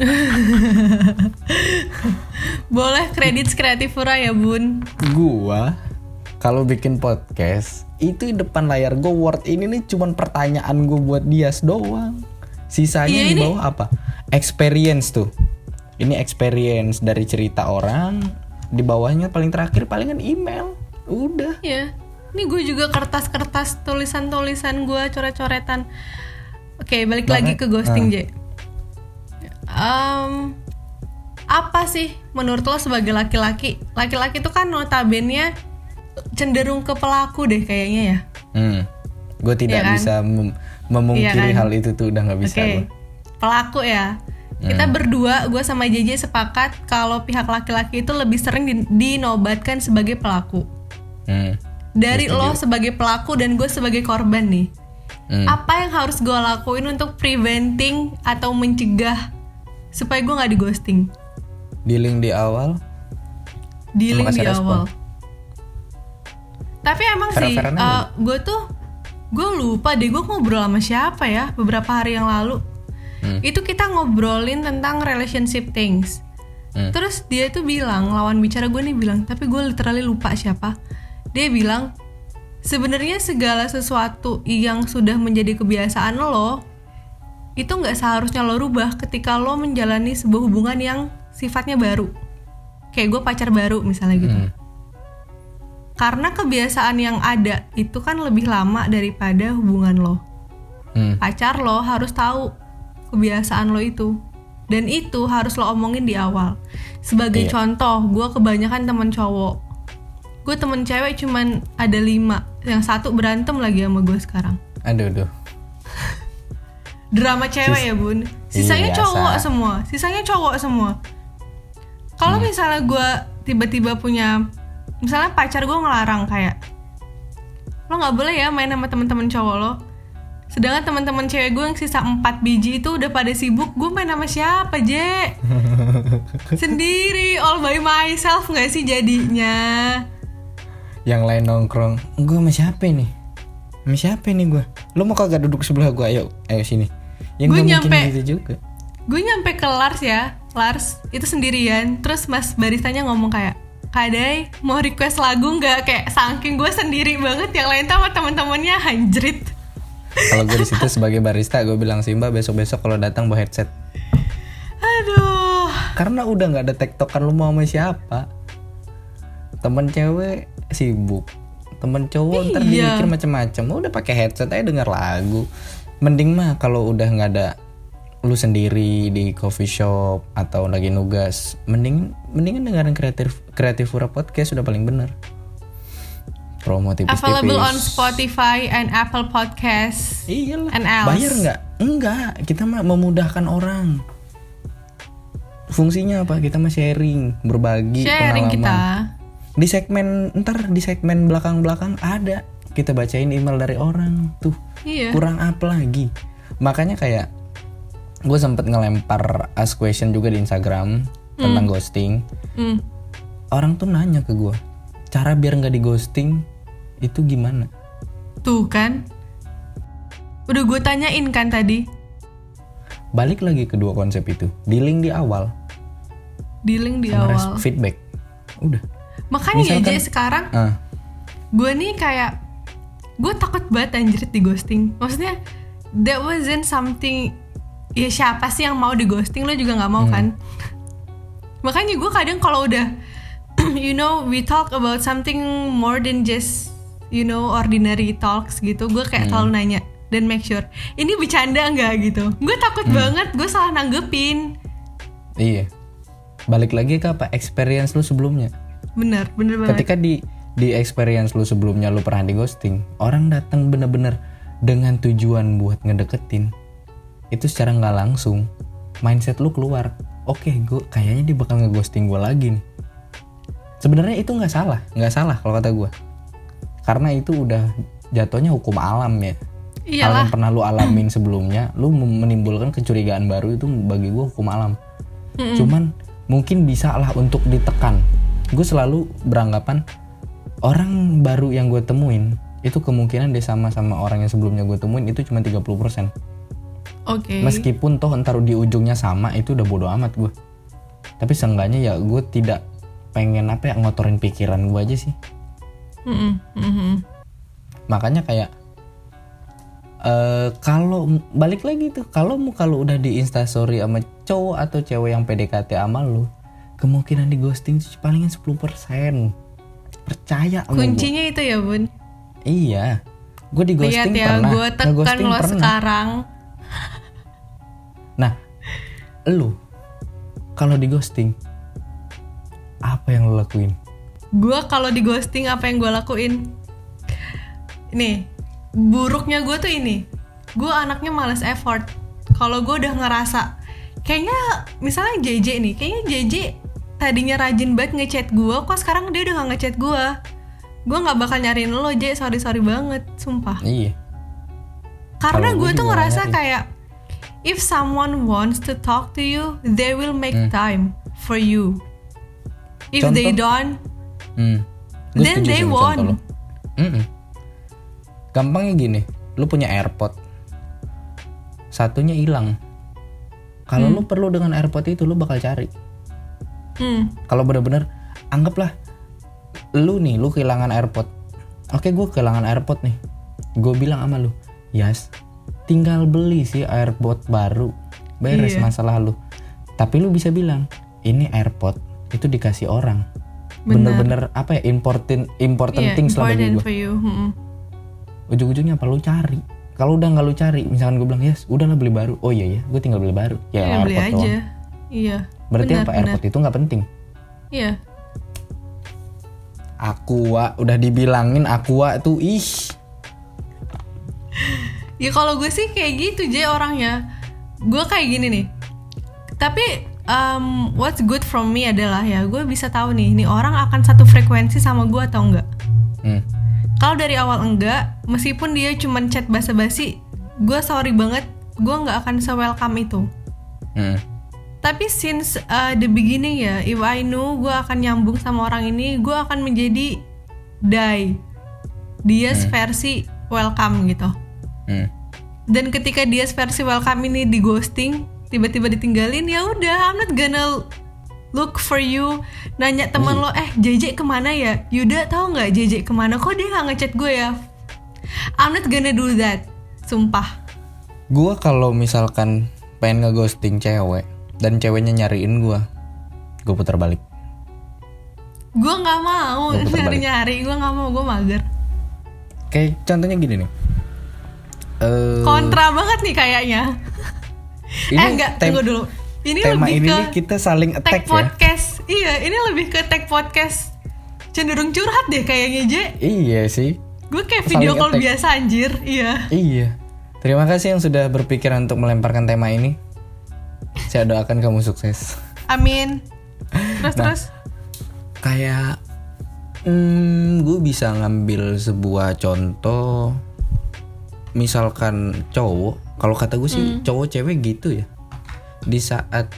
boleh kredit kreatifura ya bun. Gua kalau bikin podcast itu di depan layar gue word ini nih cuman pertanyaan gue buat dia doang. Sisanya Iya, di ini- bawah apa? Experience tuh. Ini experience dari cerita orang. Di bawahnya paling terakhir palingan email. Udah. Ya ini gue juga kertas-kertas tulisan-tulisan gue coret-coretan oke balik Bahkan- lagi ke ghosting ah. J Em, apa sih menurut lo sebagai laki-laki laki-laki itu kan notabene cenderung ke pelaku deh kayaknya ya hmm. gue tidak Iya kan? bisa mem- memungkiri Iya kan? hal itu tuh udah nggak bisa gua. pelaku ya. Kita Hmm. berdua, gue sama JJ sepakat kalau pihak laki-laki itu lebih sering di- dinobatkan sebagai pelaku. Hmm. Dari lo sebagai pelaku dan gue sebagai korban nih. Hmm. Apa yang harus gue lakuin untuk preventing atau mencegah supaya gue nggak di ghosting? dealing di awal Dealing di respon. awal. Tapi emang sih, Fair-fairan aja. gue tuh gue lupa deh gue ngobrol sama siapa ya beberapa hari yang lalu. Hmm. Itu kita ngobrolin tentang relationship things. Hmm. Terus dia tuh bilang lawan bicara gue nih bilang, tapi gue literally lupa siapa. Dia bilang sebenarnya segala sesuatu yang sudah menjadi kebiasaan lo itu nggak seharusnya lo rubah ketika lo menjalani sebuah hubungan yang sifatnya baru. Kayak gue pacar baru misalnya gitu. Hmm. Karena kebiasaan yang ada itu kan lebih lama daripada hubungan lo. Hmm. Pacar lo harus tahu kebiasaan lo itu. Dan itu harus lo omongin di awal. Sebagai Iya. contoh, gue kebanyakan temen cowok. Gue temen cewek cuman ada lima. Yang satu berantem lagi sama gue sekarang. aduh aduh Drama cewek ya bun. Sisanya Iya, cowok biasa. semua. Sisanya cowok semua. Kalau Hmm. misalnya gue tiba-tiba punya, misalnya pacar gue ngelarang kayak, lo nggak boleh ya main sama teman-teman cowok lo. Sedangkan teman-teman cewek gue yang sisa 4 biji itu udah pada sibuk, gue main sama siapa, J? Sendiri, all by myself nggak sih jadinya? Yang lain nongkrong gue sama siapa nih sama siapa nih gue lo mau kagak duduk sebelah gue ayo ayo sini yang mungkin nyampe- gitu juga Gue nyampe ke Lars ya, Lars itu sendirian. Terus mas baristanya ngomong kayak, Kadai mau request lagu nggak kayak saking gue sendiri banget yang lain sama teman-temannya anjrit. Kalau gue di situ sebagai barista gue bilang Simba besok-besok kalau datang bawa headset. Aduh. Karena udah nggak ada tektokan lu mau sama siapa. Temen cewek sibuk. Temen cowok ntar Iya. dimikir macem-macem. Udah pakai headset aja denger lagu. Mending mah kalau udah nggak ada lu sendiri di coffee shop atau lagi nugas, mending mendingan dengerin kreatif kreatif Pura podcast sudah paling bener. Promo tipis-tipis. Available on Spotify and Apple Podcasts. Iyalah. And else. Bayar nggak? Enggak. Kita mah memudahkan orang. Fungsinya apa? Kita mah sharing, berbagi Sharing pengalaman. kita. Di segmen ntar di segmen belakang-belakang ada kita bacain email dari orang tuh. Iya. Kurang apa lagi? Makanya kayak gue sempet ngelempar ask question juga di Instagram tentang ghosting. Hmm. Orang tuh nanya ke gue, cara biar nggak di ghosting itu gimana? Tuh kan. Udah gue tanyain kan tadi. Balik lagi ke dua konsep itu. Di link di awal, Di link di sama awal. feedback. Udah. Makanya ya Misalkan- Jay sekarang Ah, gue nih kayak gue takut banget anjir di ghosting. Maksudnya that wasn't something ya siapa sih yang mau di ghosting? Lo juga nggak mau kan? Makanya gue kadang kalau udah you know we talk about something more than just you know ordinary talks gitu gue kayak selalu nanya dan make sure ini bercanda nggak? gitu. Gue takut banget gue salah nanggepin. Iya. Balik lagi ke apa? Experience lu sebelumnya. Bener bener banget Ketika di di experience lu sebelumnya lu pernah di ghosting, orang datang bener-bener dengan tujuan buat ngedeketin. Itu secara nggak langsung mindset lu keluar. Oke, gue kayaknya dia bakal ngeghosting gue lagi nih. Sebenarnya itu nggak salah, nggak salah kalau kata gue. Karena itu udah jatuhnya hukum alam ya. Hal iyalah yang pernah lu alamin sebelumnya, lu menimbulkan kecurigaan baru itu bagi gue hukum alam. Cuman mungkin bisa lah untuk ditekan. Gue selalu beranggapan orang baru yang gue temuin itu kemungkinan dia sama sama orang yang sebelumnya gue temuin itu cuma 30%. oke Meskipun toh ntar di ujungnya sama itu udah bodo amat gue. Tapi seenggaknya ya gue tidak pengen apa ya ngotorin pikiran gue aja sih. Mm-mm, mm-mm. makanya kayak eh kalau balik lagi tuh kalau mu kalau udah di instastory sama cowok atau cewek yang PDKT sama lu kemungkinan di ghosting tuh palingan 10% percaya gua. kuncinya itu ya bun iya gue di Lihat ghosting ya, pernah gue tekan ngeghosting lo pernah sekarang. nah lu kalau di ghosting apa yang lu lakuin Gue kalau di ghosting apa yang gue lakuin? Nih, buruknya gue tuh ini. Gue anaknya males effort. Kalau gue udah ngerasa, kayaknya misalnya JJ nih, kayaknya JJ tadinya rajin banget ngechat gue, kok sekarang dia udah gak ngechat gue. Gue nggak bakal nyariin lo, J. Sorry sorry banget, sumpah. iya Karena gue tuh ngerasa nyari. kayak if someone wants to talk to you, they will make Hmm. time for you. If they Contoh? don't, Hmm. Gua Then they sama won. contoh lo. Mm-mm. Gampangnya gini, lu punya AirPod, satunya hilang. Kalau Hmm. lu perlu dengan AirPod itu, lu bakal cari. Hmm, Kalau bener-bener, anggaplah lu nih, lu kehilangan AirPod. Oke, gue kehilangan AirPod nih. Gue bilang sama lu, Yas, tinggal beli sih AirPod baru, beres Iya. masalah lu. Tapi lu bisa bilang, ini AirPod itu dikasih orang. Bener-bener apa ya important important yeah, things lah bagi gue. hmm. Ujung-ujungnya apa lu cari? Kalau udah nggak lu cari, misalkan gue bilang yes, udahlah beli baru. Oh iya ya, gue tinggal beli baru. Ya Ya, beli AirPod aja. doang. Iya. Berarti benar, apa benar. AirPod itu nggak penting? Iya. Aqua udah dibilangin Aqua tuh ih. Ya kalau gue sih kayak gitu aja orangnya. Gue kayak gini nih. Tapi um, what's good from me adalah ya gue bisa tahu nih, nih orang akan satu frekuensi sama gue atau enggak. Hmm. Kalau dari awal enggak, meskipun dia cuman chat basa-basi, gue sorry banget, gue nggak akan se-welcome itu. Hmm. Tapi since uh, the beginning ya, if I know gue akan nyambung sama orang ini, gue akan menjadi die. Dia versi welcome gitu. Hmm. Dan ketika dia versi welcome ini di ghosting, tiba-tiba ditinggalin, ya udah, I'm not gonna look for you. Nanya teman lo eh JJ ke mana ya? Yuda tahu nggak JJ ke mana? Kok dia nggak ngechat gue ya? I'm not gonna do that sumpah. Gua kalau misalkan pengen ngeghosting cewek dan ceweknya nyariin gua, gue putar balik. gue nggak mau nyari nyari gue nggak mau gue mager Kayak contohnya gini nih. Eh, kontra banget nih kayaknya ini eh enggak tunggu dulu ini tema lebih ini ke kita saling tag attack ya. podcast iya ini lebih ke tag podcast cenderung curhat deh kayaknya J Iya sih. gue kayak Saling video call attack. biasa anjir iya Iya. Terima kasih yang sudah berpikiran untuk melemparkan tema ini. Saya doakan kamu sukses. amin. Terus Nah. terus? Kayak hmm, gue bisa ngambil sebuah contoh. Misalkan cowok kalau kata gue sih cowok cewek gitu ya. Di saat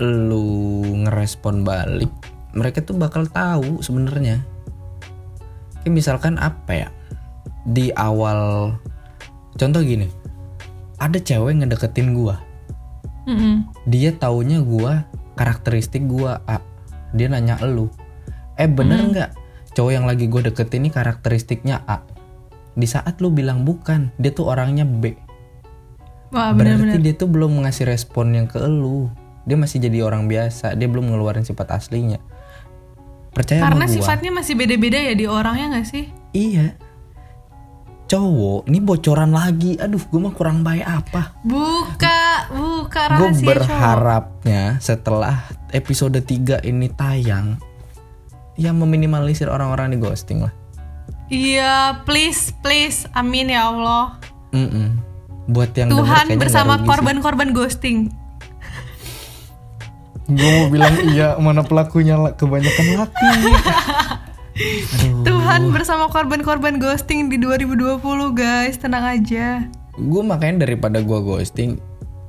lu ngerespon balik mereka tuh bakal tahu sebenarnya. Kayak misalkan apa ya di awal contoh gini. Ada cewek ngedeketin gua Mm-mm. dia taunya gua karakteristik gua A. Dia nanya elu eh bener nggak? Cowok yang lagi gue deketin ini karakteristiknya A. Di saat lu bilang bukan dia tuh orangnya B. Wah berarti benar-benar dia tuh belum ngasih respon yang ke elu dia masih jadi orang biasa dia belum ngeluarin sifat aslinya. Percaya karena sama gua. sifatnya masih beda-beda ya di orangnya nggak sih? Iya cowok ini bocoran lagi. Aduh gue mah kurang baik apa? Buka buka gue rahasia cowok. berharapnya setelah episode 3 ini tayang ya meminimalisir orang-orang di ghosting lah. Iya please please. Amin ya Allah. Mm-mm. buat yang Tuhan bersama korban-korban ghosting. Gue mau bilang iya mana pelakunya kebanyakan laki Aduh. Tuhan bersama korban-korban ghosting di 2020 guys. Tenang aja. Gue makanya daripada gue ghosting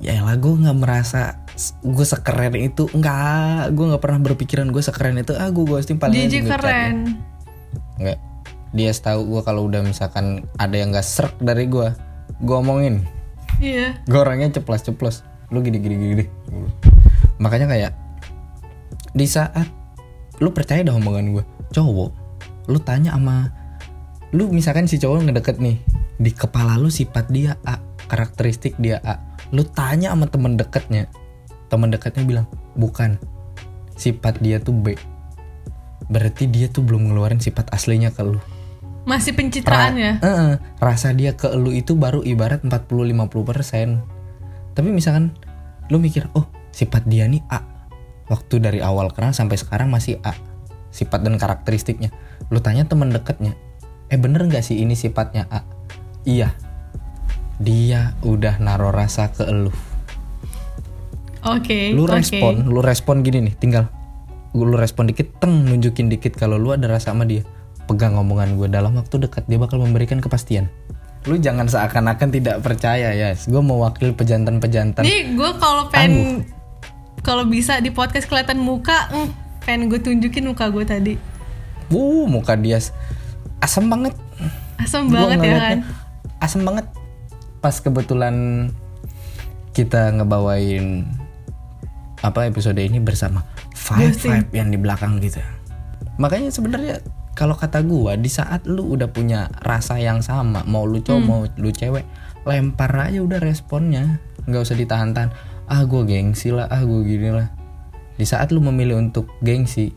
ya lah gue nggak merasa gue sekeren itu. Nggak gue nggak pernah berpikiran gue sekeren itu. Ah gue ghosting paling JJ keren. Nggak dia tahu gue kalau udah misalkan ada yang nggak serk dari gue gue omongin. Iya. Gue orangnya ceplos ceplos lu gini gini gini makanya kayak di saat lu percaya dah omongan gue cowok lu tanya sama lu misalkan si cowok ngedeket nih di kepala lu sifat dia A karakteristik dia A lu tanya sama temen deketnya temen deketnya bilang bukan sifat dia tuh B. Berarti dia tuh belum ngeluarin sifat aslinya ke lu. Masih pencitraan ya? Ra- Heeh, rasa dia ke lu itu baru ibarat 40-50% Tapi misalkan lu mikir, oh sifat dia nih A. Waktu dari awal kenal sampai sekarang masih A Sifat dan karakteristiknya. Lu tanya temen deketnya Eh bener gak sih ini sifatnya A? Iya. Dia udah naruh rasa ke lu oke Lu oke. respon, lu respon gini nih tinggal Lu respon dikit, teng nunjukin dikit kalau lu ada rasa sama dia. Pegang omongan gue dalam waktu dekat dia bakal memberikan kepastian. Lu jangan seakan-akan tidak percaya ya Gue mewakili pejantan-pejantan Nih gue kalau pengen kalau bisa di podcast kelihatan muka, mm, pengen gue tunjukin muka gue tadi. Wuh muka dia asem banget Asam Gua banget ya kan. Asem banget Pas kebetulan kita ngebawain apa episode ini bersama Five. Five yang di belakang gitu. Makanya sebenarnya kalau kata gua di saat lu udah punya rasa yang sama, mau lu cowok mau lu cewek, lempar aja udah responnya, nggak usah ditahan-tahan. Ah gua gengsi lah, ah gua gini lah. Di saat lu memilih untuk gengsi,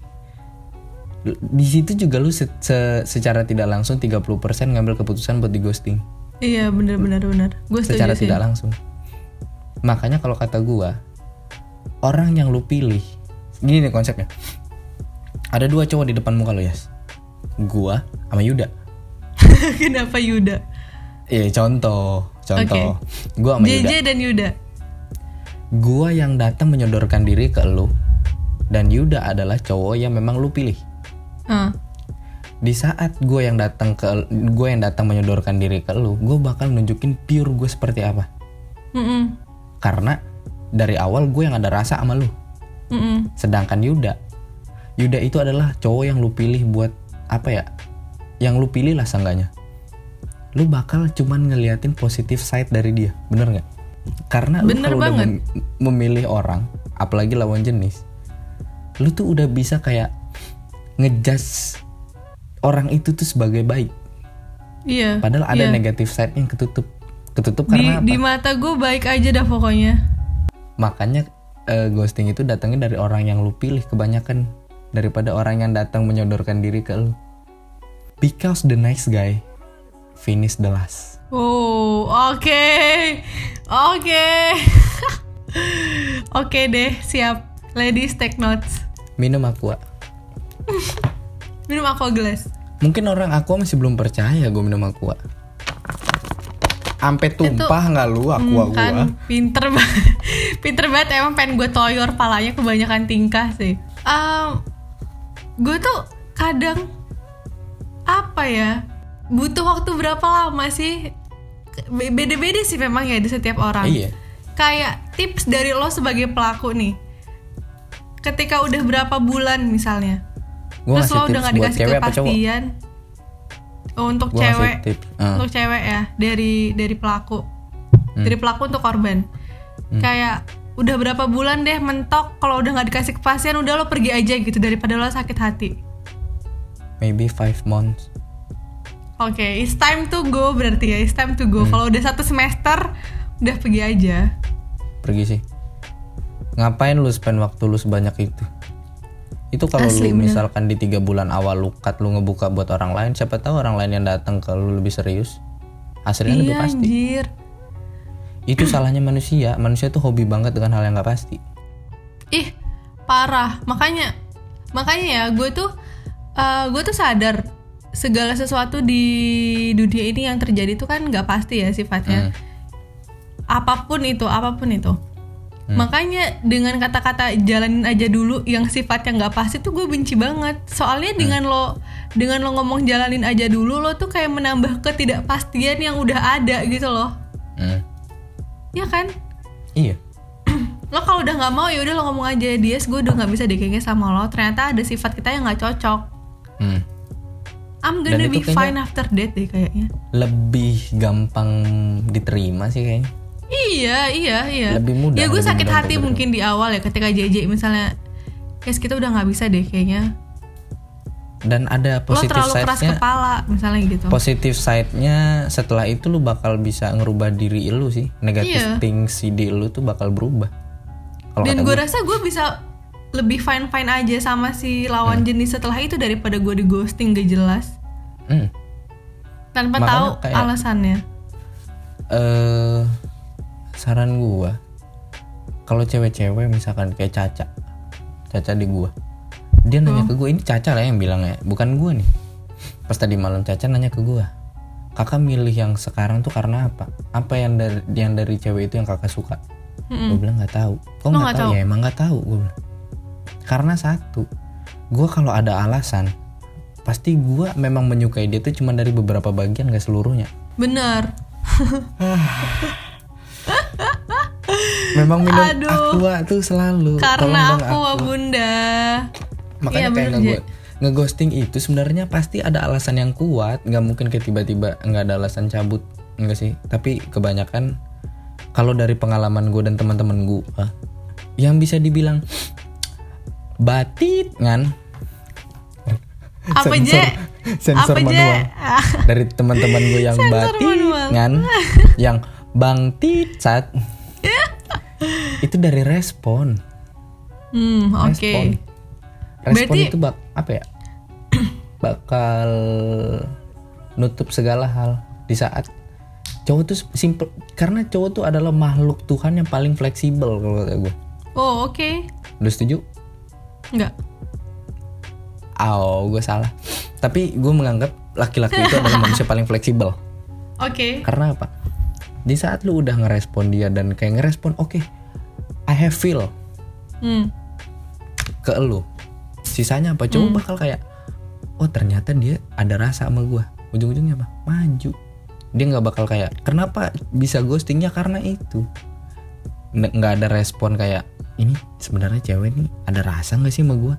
di situ juga lu se- se- secara tidak langsung 30% ngambil keputusan buat di ghosting Iya bener bener bener. Gue secara sih. tidak langsung. Makanya kalau kata gua, orang yang lu pilih, gini nih konsepnya. Ada dua cowok di depan muka lo, Yas. Gua sama Yuda. Kenapa Yuda? Iya, contoh, contoh. Gua sama JJ Yuda. dan Yuda. Gua yang datang menyodorkan diri ke lu dan Yuda adalah cowok yang memang lu pilih. Ah. Di saat gue yang datang ke gue yang datang menyodorkan diri ke lu, gue bakal nunjukin pure gue seperti apa. Mm-mm. Karena dari awal gue yang ada rasa sama lu. Mm-mm. Sedangkan Yuda, Yuda itu adalah cowok yang lu pilih buat apa ya? Yang lu pilih lah seenggaknya. Lu bakal cuman ngeliatin positif side dari dia, bener nggak? Karena lu Bener kalau udah mem- memilih orang, apalagi lawan jenis, lu tuh udah bisa kayak ngejudge orang itu tuh sebagai baik. Iya padahal ada iya. negatif side yang ketutup. Ketutup di karena apa? di mata gue baik aja dah pokoknya. Makanya eh, ghosting itu datangnya dari orang yang lu pilih kebanyakan daripada orang yang datang menyodorkan diri ke lu. Because the nice guy finish the last. Oh oke. Oke. Oke deh siap. Ladies take notes minum aqua minum aqua gelas mungkin orang aqua masih belum percaya gue minum aqua. Sampai tumpah nggak lu aqua Hmm, gua? kan pinter banget pinter banget emang pengen gue toyor palanya kebanyakan tingkah sih. Gue tuh kadang apa ya butuh waktu berapa lama sih? Be- beda-beda sih memang ya di setiap orang. Iya. Kayak tips dari lo sebagai pelaku nih ketika udah berapa bulan misalnya? Gua terus lo udah gak dikasih kepastian? Oh, untuk Gua cewek. ah. untuk cewek ya dari dari pelaku. Dari pelaku untuk korban. Hmm. kayak udah berapa bulan deh mentok kalau udah nggak dikasih kepastian udah lo pergi aja gitu daripada lo sakit hati. Maybe five months. Oke it's time to go berarti ya it's time to go. Hmm. kalau udah satu semester udah pergi aja. Pergi sih ngapain lu spend waktu lu sebanyak itu? Itu kalau Asli, lu bener. misalkan di tiga bulan awal lu cut lu ngebuka buat orang lain siapa tahu orang lain yang datang ke lu lebih serius. Hasilnya lebih iya pasti. anjir. Itu salahnya manusia. Manusia tuh hobi banget dengan hal yang nggak pasti. Ih parah. Makanya makanya ya gue tuh gue tuh sadar segala sesuatu di dunia ini yang terjadi tuh kan nggak pasti ya sifatnya. Hmm. apa pun itu apa pun itu makanya dengan kata-kata jalanin aja dulu yang sifatnya nggak pasti tuh gue benci banget. Soalnya dengan lo dengan lo ngomong jalanin aja dulu lo tuh kayak menambah ketidakpastian yang udah ada gitu loh. Hmm. ya kan? Iya. Lo kalau udah nggak mau ya udah lo ngomong aja. Dia gue udah nggak bisa deh kayaknya sama lo. Ternyata ada sifat kita yang nggak cocok. Hmm. I'm gonna be fine after that deh kayaknya. lebih gampang diterima sih kayaknya iya iya iya. Lebih mudah, ya gue sakit mudah hati mungkin di awal ya ketika JJ misalnya guys kita udah nggak bisa deh kayaknya. Dan ada lo positif terlalu keras side-nya kepala misalnya gitu. Positif side-nya setelah itu lu bakal bisa ngerubah diri lu sih. Negatif Iya. things si di lu tuh bakal berubah. Kalau dan gue rasa gue bisa lebih fine fine aja sama si lawan Hmm. jenis setelah itu daripada gue di ghosting gak jelas. Hmm, tanpa Makanya tahu kayak- alasannya. Eh saran gua kalau cewek-cewek misalkan kayak Caca Caca di gua dia nanya Hmm. ke gua ini Caca lah yang bilang ya bukan gua nih pas tadi malam Caca nanya ke gua kakak milih yang sekarang tuh karena apa apa yang dari yang dari cewek itu yang kakak suka Mm-mm. Gue bilang nggak tahu. Kok nggak tahu? tahu? Ya emang nggak tahu. Gue bilang. Karena satu, gue kalau ada alasan, pasti gue memang menyukai dia tuh cuma dari beberapa bagian gak seluruhnya. bener Memang minum Aduh. aqua tuh selalu. Karena aku aqua. bunda Makanya Iya, kayak ngeghosting itu sebenarnya pasti ada alasan yang kuat. Nggak mungkin kayak tiba-tiba nggak ada alasan cabut. Enggak sih. Tapi kebanyakan kalau dari pengalaman gue dan teman-teman gue, yang bisa dibilang batit kan apa Sensor- je sensor apa je manual dari teman-teman gue yang batit kan yang bang saat itu dari respon. Hmm oke. Respon. Respon Berarti- itu bak apa ya? Bakal nutup segala hal di saat cowok tuh simple karena cowok tuh adalah makhluk Tuhan yang paling fleksibel kalau kata gue oh oke. Lu setuju? Nggak Oh, gue salah. Tapi gue menganggap laki-laki itu adalah manusia paling fleksibel. oke. Karena apa? Di saat lu udah ngerespon dia dan kayak ngerespon, oke, I have feel hmm ke lu. Sisanya apa? Cowok bakal kayak, oh ternyata dia ada rasa sama gue. Ujung-ujungnya apa? Maju. Dia nggak bakal kayak, kenapa bisa ghostingnya karena itu. Nggak ada respon kayak, ini sebenarnya cewek nih ada rasa nggak sih sama gue?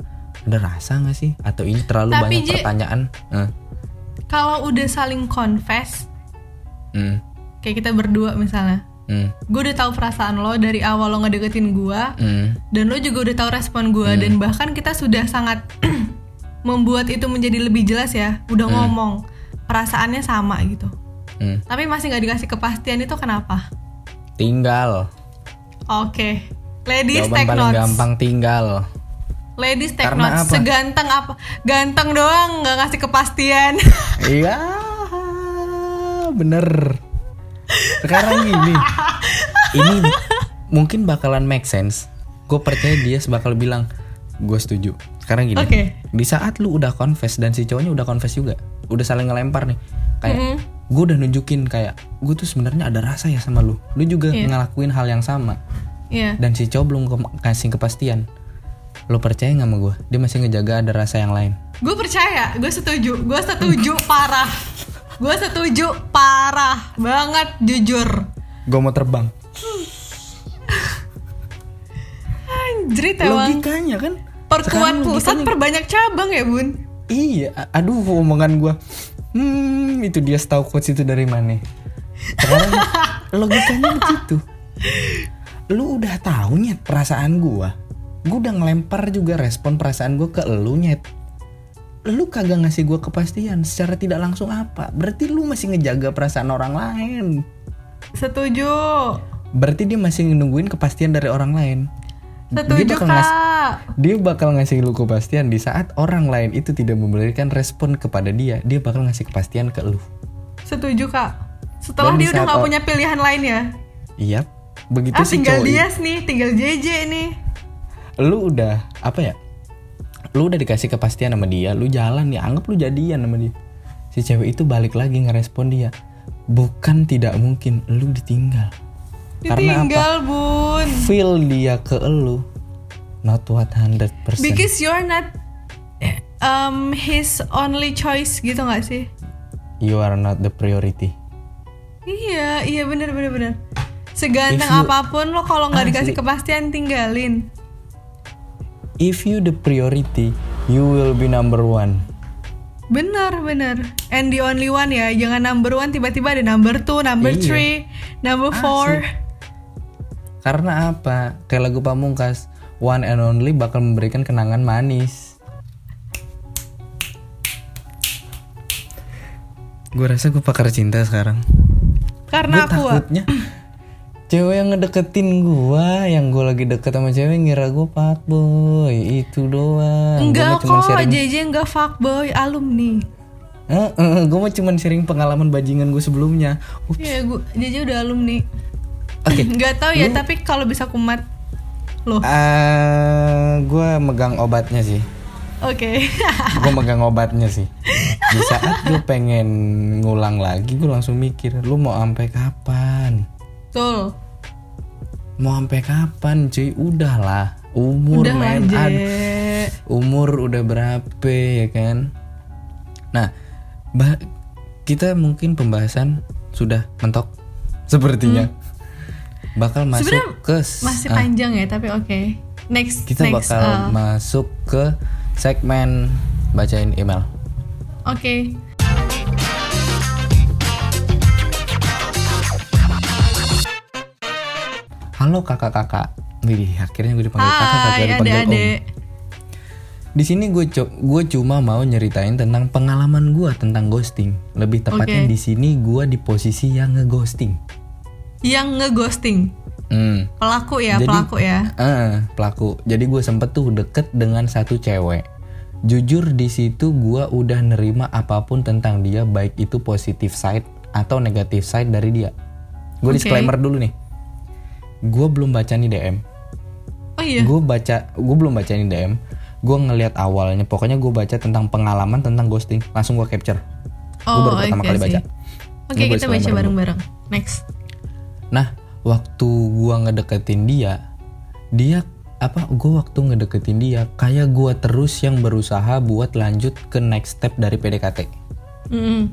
Ada rasa nggak sih? Atau ini terlalu Tapi, banyak Ji- pertanyaan? Eh, kalau udah saling confess hmm. Kayak kita berdua misalnya Hmm. gue udah tahu perasaan lo dari awal lo ngedeketin gue Hmm. dan lo juga udah tahu respon gue dan bahkan kita sudah sangat membuat itu menjadi lebih jelas ya udah ngomong perasaannya sama gitu Hmm. tapi masih nggak dikasih kepastian itu kenapa Tinggal. oke ladies Jawaban take paling notes gampang tinggal. ladies take Karena notes apa? seganteng apa ganteng doang nggak ngasih kepastian Iya, bener. Sekarang gini, ini mungkin bakalan make sense. Gue percaya dia bakal bilang, gue setuju. Sekarang gini, Oke. di saat lu udah confess dan si cowoknya udah confess juga, udah saling ngelempar nih, kayak Mm-mm. gue udah nunjukin kayak gue tuh sebenarnya ada rasa ya sama lu, lu juga Iya. ngelakuin hal yang sama, Iya dan si cowok belum ke- kasih kepastian. Lo percaya nggak sama gue? Dia masih ngejaga ada rasa yang lain. gue percaya gue setuju gue setuju parah gue setuju parah banget jujur Gue mau terbang. anjrit emang Logikanya kan? perkuat pusat perbanyak cabang ya bun Iya, aduh omongan gua. Hmm, itu dia tahu quotes itu dari mana? Sekarang logikanya begitu. Lu udah tahu nyet perasaan gua. Gua udah ngelempar juga respon perasaan gua ke lu nyet. Lu kagak ngasih gua kepastian secara tidak langsung apa? Berarti lu masih ngejaga perasaan orang lain. setuju Berarti dia masih nungguin kepastian dari orang lain. setuju bakal ngas- kak Dia bakal ngasih lu kepastian di saat orang lain itu tidak memberikan respon kepada dia. Dia bakal ngasih kepastian ke lu. setuju kak setelah Dan di dia udah nggak punya pilihan lain ya Iya. Begitu ah si tinggal cowok Dias nih tinggal JJ nih lu udah apa ya? Lu udah dikasih kepastian sama dia, lu jalan ya, anggap lu jadian sama dia. Si cewek itu balik lagi ngerespon dia. Bukan tidak mungkin lu ditinggal. Karena apa? ditinggal bun Feel dia ke lu not 100%. because you're not um his only choice gitu nggak sih You are not the priority. Iya, iya bener bener bener. Seganteng you- apa pun lo kalau nggak dikasih kepastian tinggalin. If you the priority, you will be number one. Bener bener. And the only one ya, jangan number one tiba-tiba ada number two, number Iya. three, number four. Karena apa? Kayak lagu Pamungkas, one and only bakal memberikan kenangan manis. Gue rasa gue pakar cinta sekarang. Karena Gua aku ah, takutnya cewek yang ngedeketin gua, yang gue lagi deket sama cewek ngira gue fuckboy, itu doang. enggak Gua kok, sharing, JJ enggak fuckboy, alumni. eh, eh, gue mah cuman sharing pengalaman bajingan gue sebelumnya. Ups, Iya, gua JJ udah alumni. Oke. Nggak tahu ya, tapi kalau bisa kumat loh. eh gue megang obatnya sih. Oke. gue megang obatnya sih di saat gue pengen ngulang lagi gue langsung mikir lu mau sampai kapan Betul. mau sampai kapan cuy udahlah umur Udah men umur udah berapa ya kan nah bah- kita mungkin pembahasan sudah mentok sepertinya bakal masuk Hmm. Sebenarnya ke Masih ah, panjang ya, tapi oke. Next, kita next. bakal uh, masuk ke segmen bacain email Oke. Halo kakak-kakak. Wih, akhirnya gue dipanggil kakak, kakak dipanggil om. adik-adik. Di sini gue co- gue cuma mau nyeritain tentang pengalaman gue tentang ghosting. Lebih tepatnya Oke. di sini gue di posisi yang ngeghosting. Yang ngeghosting. Hmm. Pelaku ya, Jadi- pelaku ya. Eh, pelaku. Jadi gue sempet tuh deket dengan satu cewek. Jujur di situ gue udah nerima apa pun tentang dia, baik itu positif side atau negatif side dari dia. Gue Oke. disclaimer dulu nih. Gue belum baca nih DM. Oh iya. gue baca gue belum baca ini DM gue ngelihat awalnya pokoknya gue baca tentang pengalaman tentang ghosting langsung gue capture gue Oh, baru pertama oke kali sih. baca Oke, gue kita baca bareng-bareng. Next. nah waktu gue ngedeketin dia dia apa gue waktu ngedeketin dia kayak gue terus yang berusaha buat lanjut ke next step dari PDKT Mm-mm.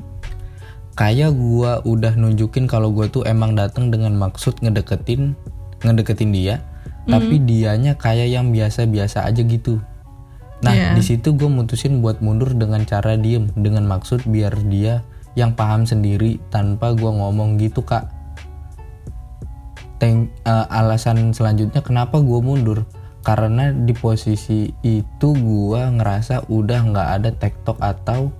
kayak gue udah nunjukin kalau gue tuh emang datang dengan maksud ngedeketin ngedeketin dia tapi dianya kayak yang biasa-biasa aja gitu. Nah Iya. di situ gue mutusin buat mundur dengan cara diem dengan maksud biar dia yang paham sendiri tanpa gue ngomong gitu kak. Thank, eh, alasan selanjutnya kenapa gue mundur? Karena di posisi itu gue ngerasa udah nggak ada tektok atau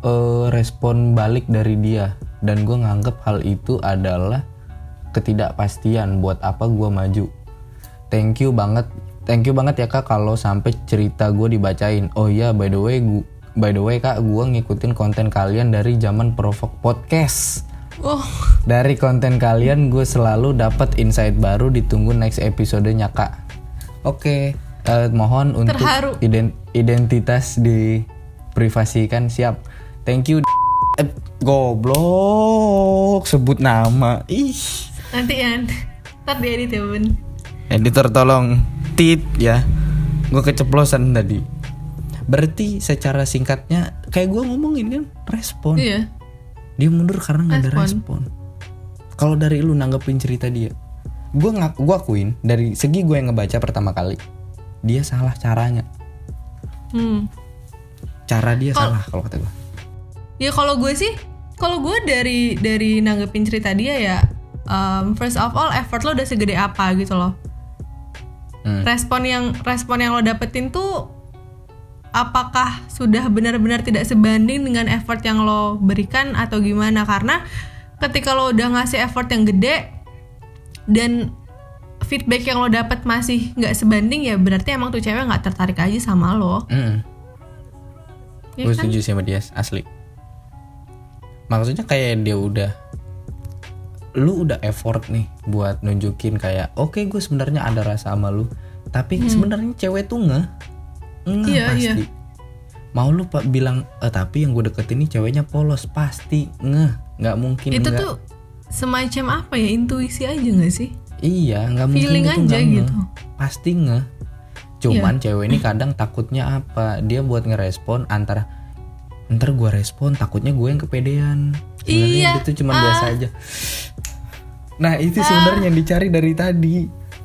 eh, respon balik dari dia. Dan gue nganggep hal itu adalah ketidakpastian buat apa gue maju. Thank you banget thank you banget ya kak kalau sampai cerita gue dibacain. Oh iya by the way gu- by the way kak gue ngikutin konten kalian dari zaman provok podcast. Oh, dari konten kalian gue selalu dapat insight baru ditunggu next episodenya kak. Oke eh, mohon untuk Terharu. iden- identitas diprivasikan. Siap. Thank you eh, goblok sebut nama. Ih nanti ya. Ntar diedit ya, Bun. editor tolong tit ya gue keceplosan tadi berarti secara singkatnya kayak gue ngomongin kan respon Iya. dia mundur karena nggak ada Respon. kalau dari lu nanggepin cerita dia gue ngak gue akuin dari segi gue yang ngebaca pertama kali dia salah caranya Hmm. cara dia salah kalau kata gue Ya kalau gue sih, kalau gue dari dari nanggepin cerita dia ya, um, first of all effort lo udah segede apa gitu loh. Hmm. Respon yang respon yang lo dapetin tuh apakah sudah benar-benar tidak sebanding dengan effort yang lo berikan atau gimana? Karena ketika lo udah ngasih effort yang gede dan feedback yang lo dapet masih nggak sebanding ya berarti emang tuh cewek nggak tertarik aja sama lo. Mm. Ya gue kan? setuju sama dia asli maksudnya kayak dia udah lu udah effort nih buat nunjukin kayak oke gue sebenarnya ada rasa sama lu tapi sebenarnya cewek tuh nggak nggak Hmm. Iya, pasti mau lu pak bilang eh, tapi yang gue deketin ini ceweknya polos pasti ngeh nggak mungkin Itu nggak. tuh semacam apa ya intuisi aja nggak sih? iya nggak mungkin feeling itu aja nggak ngeh. gitu. Pasti ngeh cuman cewek ini kadang takutnya apa dia buat ngerespon antara ntar gue respon takutnya gue yang kepedean sebenarnya Iya. itu cuma biasa aja nah itu sebenarnya yang dicari dari tadi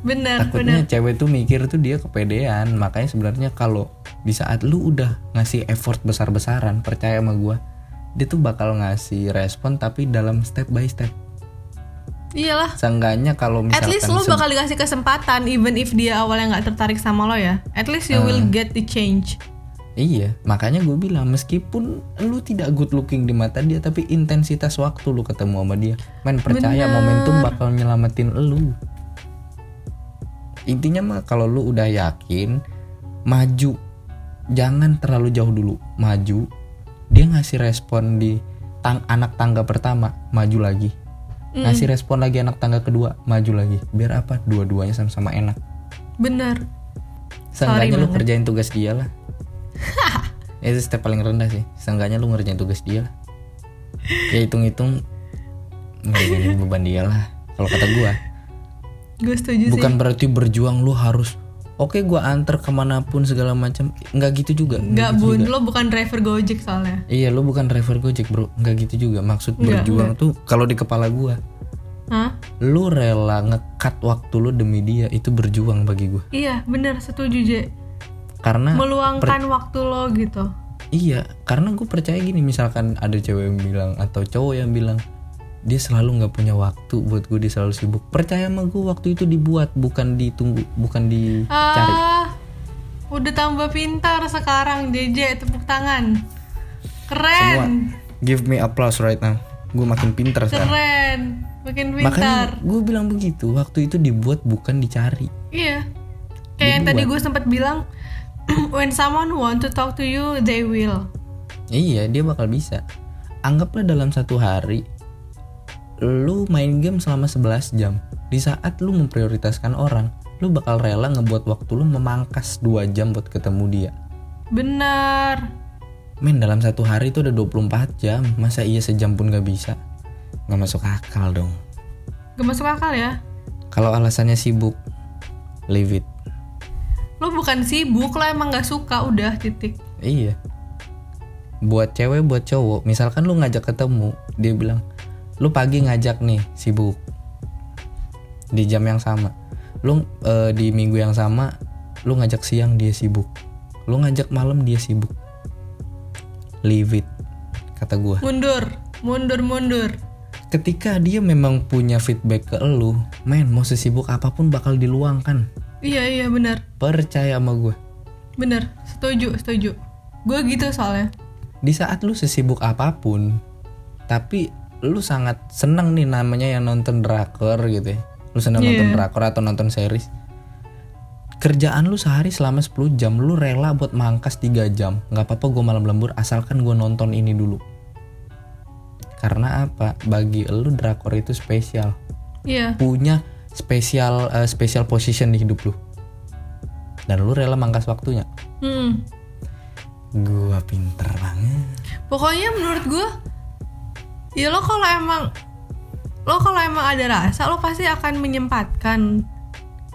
Benar, benar. takutnya cewek tuh mikir tuh dia kepedean makanya sebenarnya kalau di saat lu udah ngasih effort besar-besaran percaya sama gue dia tuh bakal ngasih respon tapi dalam step by step Iyalah. seenggaknya kalau At misalkan least lo se- bakal dikasih kesempatan even if dia awalnya nggak tertarik sama lo ya. At least you Ah. will get the change. Iya, makanya gue bilang meskipun lu tidak good looking di mata dia, tapi intensitas waktu lu ketemu sama dia, men percaya momentum bakal nyelamatin lu. Intinya mah kalau lu udah yakin, maju, jangan terlalu jauh dulu, maju. Dia ngasih respon di tang anak tangga pertama, maju lagi. Ngasih respon lagi anak tangga kedua, maju lagi. Biar apa? Dua-duanya sama-sama enak. Bener. Seenggaknya lu kerjain tugas dia lah. itu step paling rendah sih. Seenggaknya lu ngerjain tugas dia lah. Ya hitung-hitung ngeringanin beban dia lah. Kalau kata gua, Gue setuju sih. bukan berarti berjuang lu harus Oke gua anter ke mana pun segala macam nggak gitu juga Nggak bun, lo bukan driver gojek soalnya. iya lu bukan driver gojek bro nggak gitu juga maksud Nggak, berjuang tuh kalau di kepala gua Hah? lu rela ngekat waktu lu demi dia itu berjuang bagi gua Iya, bener setuju Je. Karena Meluangkan waktu lo gitu. Iya, karena gue percaya gini, misalkan ada cewek yang bilang atau cowok yang bilang dia selalu nggak punya waktu buat gue, dia selalu sibuk. Percaya sama gue, waktu itu dibuat, bukan ditunggu, bukan dicari. Ah, udah tambah pintar sekarang JJ tepuk tangan. Keren, Give me applause right now. Gue makin pinter sekarang. keren, makin Makanya pintar. gue bilang begitu, waktu itu dibuat bukan dicari. Iya. Kayak yang tadi gue sempat bilang, when someone want to talk to you, they will. Iya, dia bakal bisa. Anggaplah dalam satu hari lu main game selama 11 jam. Di saat lu memprioritaskan orang, lu bakal rela ngebuat waktu lu memangkas 2 jam buat ketemu dia. Bener. Men dalam satu hari itu ada 24 jam. Masa iya sejam pun gak bisa? Gak masuk akal dong. Gak masuk akal ya. Kalau alasannya sibuk, leave it. Lo bukan sibuk, lo emang gak suka, udah titik. Iya. Buat cewek, buat cowok, misalkan lu ngajak ketemu, dia bilang, lu pagi ngajak nih, sibuk. Di jam yang sama. Lu eh, di minggu yang sama, lu ngajak siang dia sibuk. Lu ngajak malam dia sibuk. Leave it, kata gua. Mundur, mundur, mundur. ketika dia memang punya feedback ke lu men mau sesibuk apa pun bakal diluangkan Iya iya benar. percaya sama gue Bener, setuju, setuju. Gue gitu soalnya. di saat lu sesibuk apa pun tapi lu sangat seneng nih namanya yang nonton drakor gitu ya lu seneng Iya. nonton drakor atau nonton series kerjaan lu sehari selama 10 jam lu rela buat mangkas 3 jam nggak apa-apa gue malam lembur asalkan gue nonton ini dulu karena apa bagi lu drakor itu spesial Iya. punya spesial eh, spesial position di hidup lu dan lu rela mangkas waktunya Hmm. gua pinter banget Pokoknya menurut gue, ya lo kalau emang lo kalau emang ada rasa lo pasti akan menyempatkan.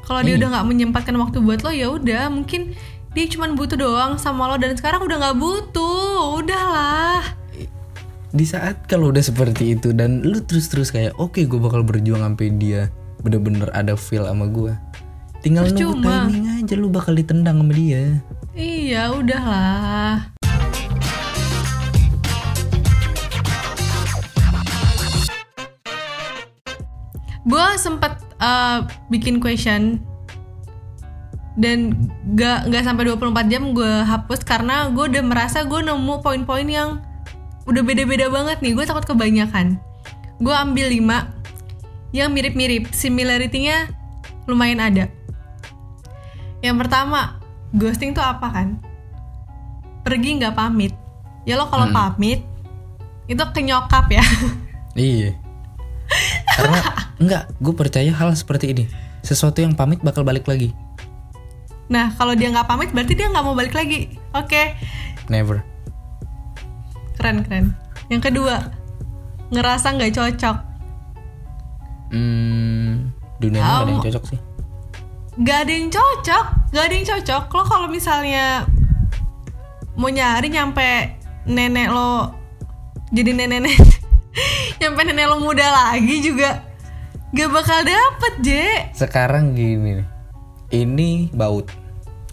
Kalau dia Iya. udah nggak menyempatkan waktu buat lo ya udah mungkin dia cuma butuh doang sama lo dan sekarang udah nggak butuh, udahlah. di saat kalau udah seperti itu dan lu terus-terus kayak oke gue bakal berjuang sampai dia bener-bener ada feel sama gue tinggal nunggu Percuma. timing aja lu bakal ditendang sama dia. Iya udahlah. Gue sempet uh, bikin question. Dan gak nggak sampai 24 jam gue hapus karena gue udah merasa gue nemu poin-poin yang udah beda-beda banget nih. Gue takut kebanyakan. Gue ambil 5 yang mirip-mirip similarity-nya lumayan ada. Yang pertama ghosting tuh apa kan? Pergi nggak pamit. Ya lo kalau pamit itu kenyokap ya. Iya. Karena enggak gue percaya hal seperti ini. Sesuatu yang pamit bakal balik lagi. Nah kalau dia nggak pamit berarti dia nggak mau balik lagi. Oke. Never. Keren keren. Yang kedua ngerasa nggak cocok hmm, dunia ini gak ada yang cocok sih. Nggak ada yang cocok nggak ada yang cocok. Lo kalau misalnya mau nyari nyampe nenek lo jadi nenek nenek nyampe nenek lo muda lagi juga gak bakal dapet J. Sekarang gini nih. Ini baut.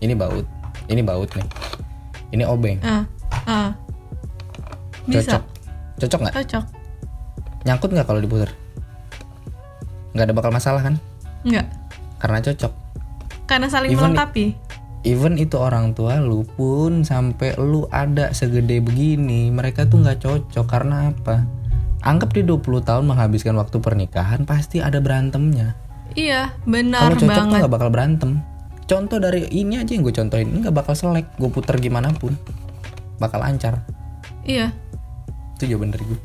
Ini baut. Ini baut nih. Ini obeng. Ah ah. Bisa. Cocok. Cocok nggak? Cocok. Nyangkut nggak kalau diputer nggak ada bakal masalah kan? Nggak. Karena cocok. Karena saling Even- melengkapi? Even itu orang tua lu pun sampai lu ada segede begini mereka tuh nggak cocok. Karena apa? Anggap di 20 tahun menghabiskan waktu pernikahan pasti ada berantemnya. Iya benar kalau cocok tuh banget. nggak bakal berantem. Contoh dari ini aja yang gue contohin nggak bakal selek. Gue puter gimana pun bakal lancar. Iya. Itu jawaban dari gue